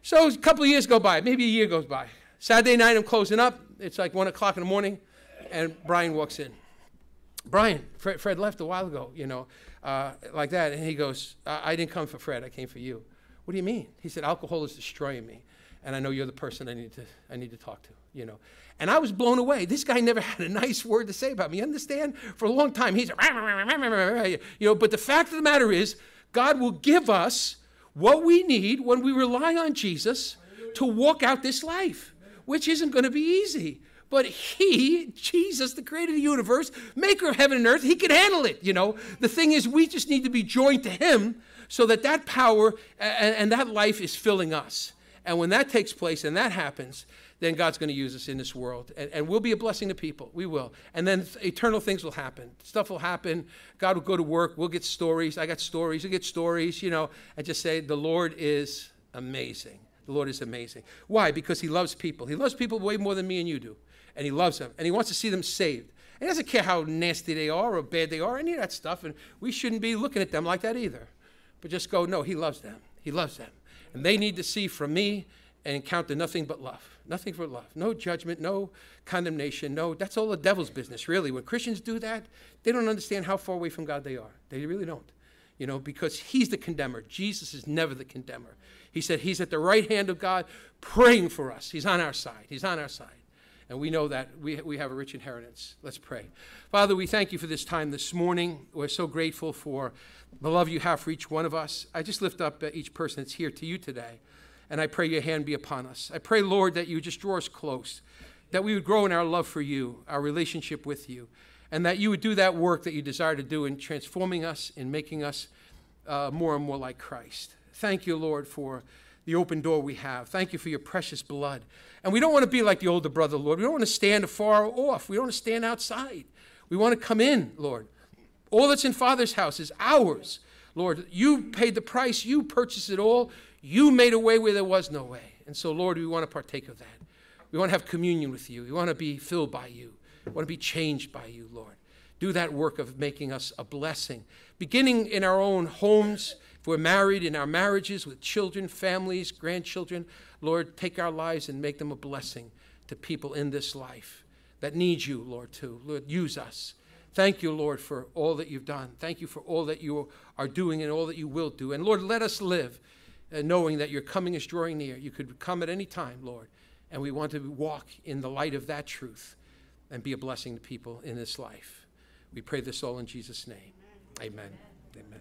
So a couple of years go by. Maybe a year goes by. Saturday night, I'm closing up. It's like 1 o'clock in the morning. And Brian walks in. Brian, Fred, Fred left a while ago, you know, uh, like that. And he goes, I, I didn't come for Fred. I came for you. What do you mean? He said, alcohol is destroying me and I know you're the person I need to I need to talk to, you know. And I was blown away. This guy never had a nice word to say about me. You understand? For a long time, he's you know. But the fact of the matter is, God will give us what we need when we rely on Jesus to walk out this life, which isn't going to be easy. But he, Jesus, the creator of the universe, maker of heaven and earth, he can handle it, you know. The thing is, we just need to be joined to him so that that power and, and that life is filling us. And when that takes place and that happens, then God's going to use us in this world. And, and, we'll be a blessing to people. We will. And then eternal things will happen. Stuff will happen. God will go to work. We'll get stories. I got stories. You get stories, you know, and just say, the Lord is amazing. The Lord is amazing. Why? Because He loves people. He loves people way more than me and you do. And He loves them. And He wants to see them saved. And He doesn't care how nasty they are or bad they are, any of that stuff. And we shouldn't be looking at them like that either. But just go, no, He loves them. He loves them. And they need to see from me and encounter nothing but love. Nothing but love. No judgment, no condemnation, no, that's all the devil's business, really. When Christians do that, they don't understand how far away from God they are. They really don't. You know, because he's the condemner. Jesus is never the condemner. He said he's at the right hand of God praying for us. He's on our side. He's on our side. And we know that we, we have a rich inheritance. Let's pray. Father, we thank you for this time this morning. We're so grateful for the love you have for each one of us. I just lift up each person that's here to you today. And I pray your hand be upon us. I pray, Lord, that you just draw us close, that we would grow in our love for you, our relationship with you, and that you would do that work that you desire to do in transforming us, in making us uh, more and more like Christ. Thank you, Lord, for the open door we have. Thank you for your precious blood. And we don't want to be like the older brother, Lord. We don't want to stand far off. We don't want to stand outside. We want to come in, Lord. All that's in Father's house is ours. Lord, you paid the price. You purchased it all. You made a way where there was no way. And so, Lord, we want to partake of that. We want to have communion with you. We want to be filled by you. We want to be changed by you, Lord. Do that work of making us a blessing, beginning in our own homes if we're married in our marriages with children, families, grandchildren, Lord, take our lives and make them a blessing to people in this life that need you, Lord, too. Lord, use us. Thank you, Lord, for all that you've done. Thank you for all that you are doing and all that you will do. And Lord, let us live uh, knowing that your coming is drawing near. You could come at any time, Lord. And we want to walk in the light of that truth and be a blessing to people in this life. We pray this all in Jesus' name. Amen. Amen. Amen.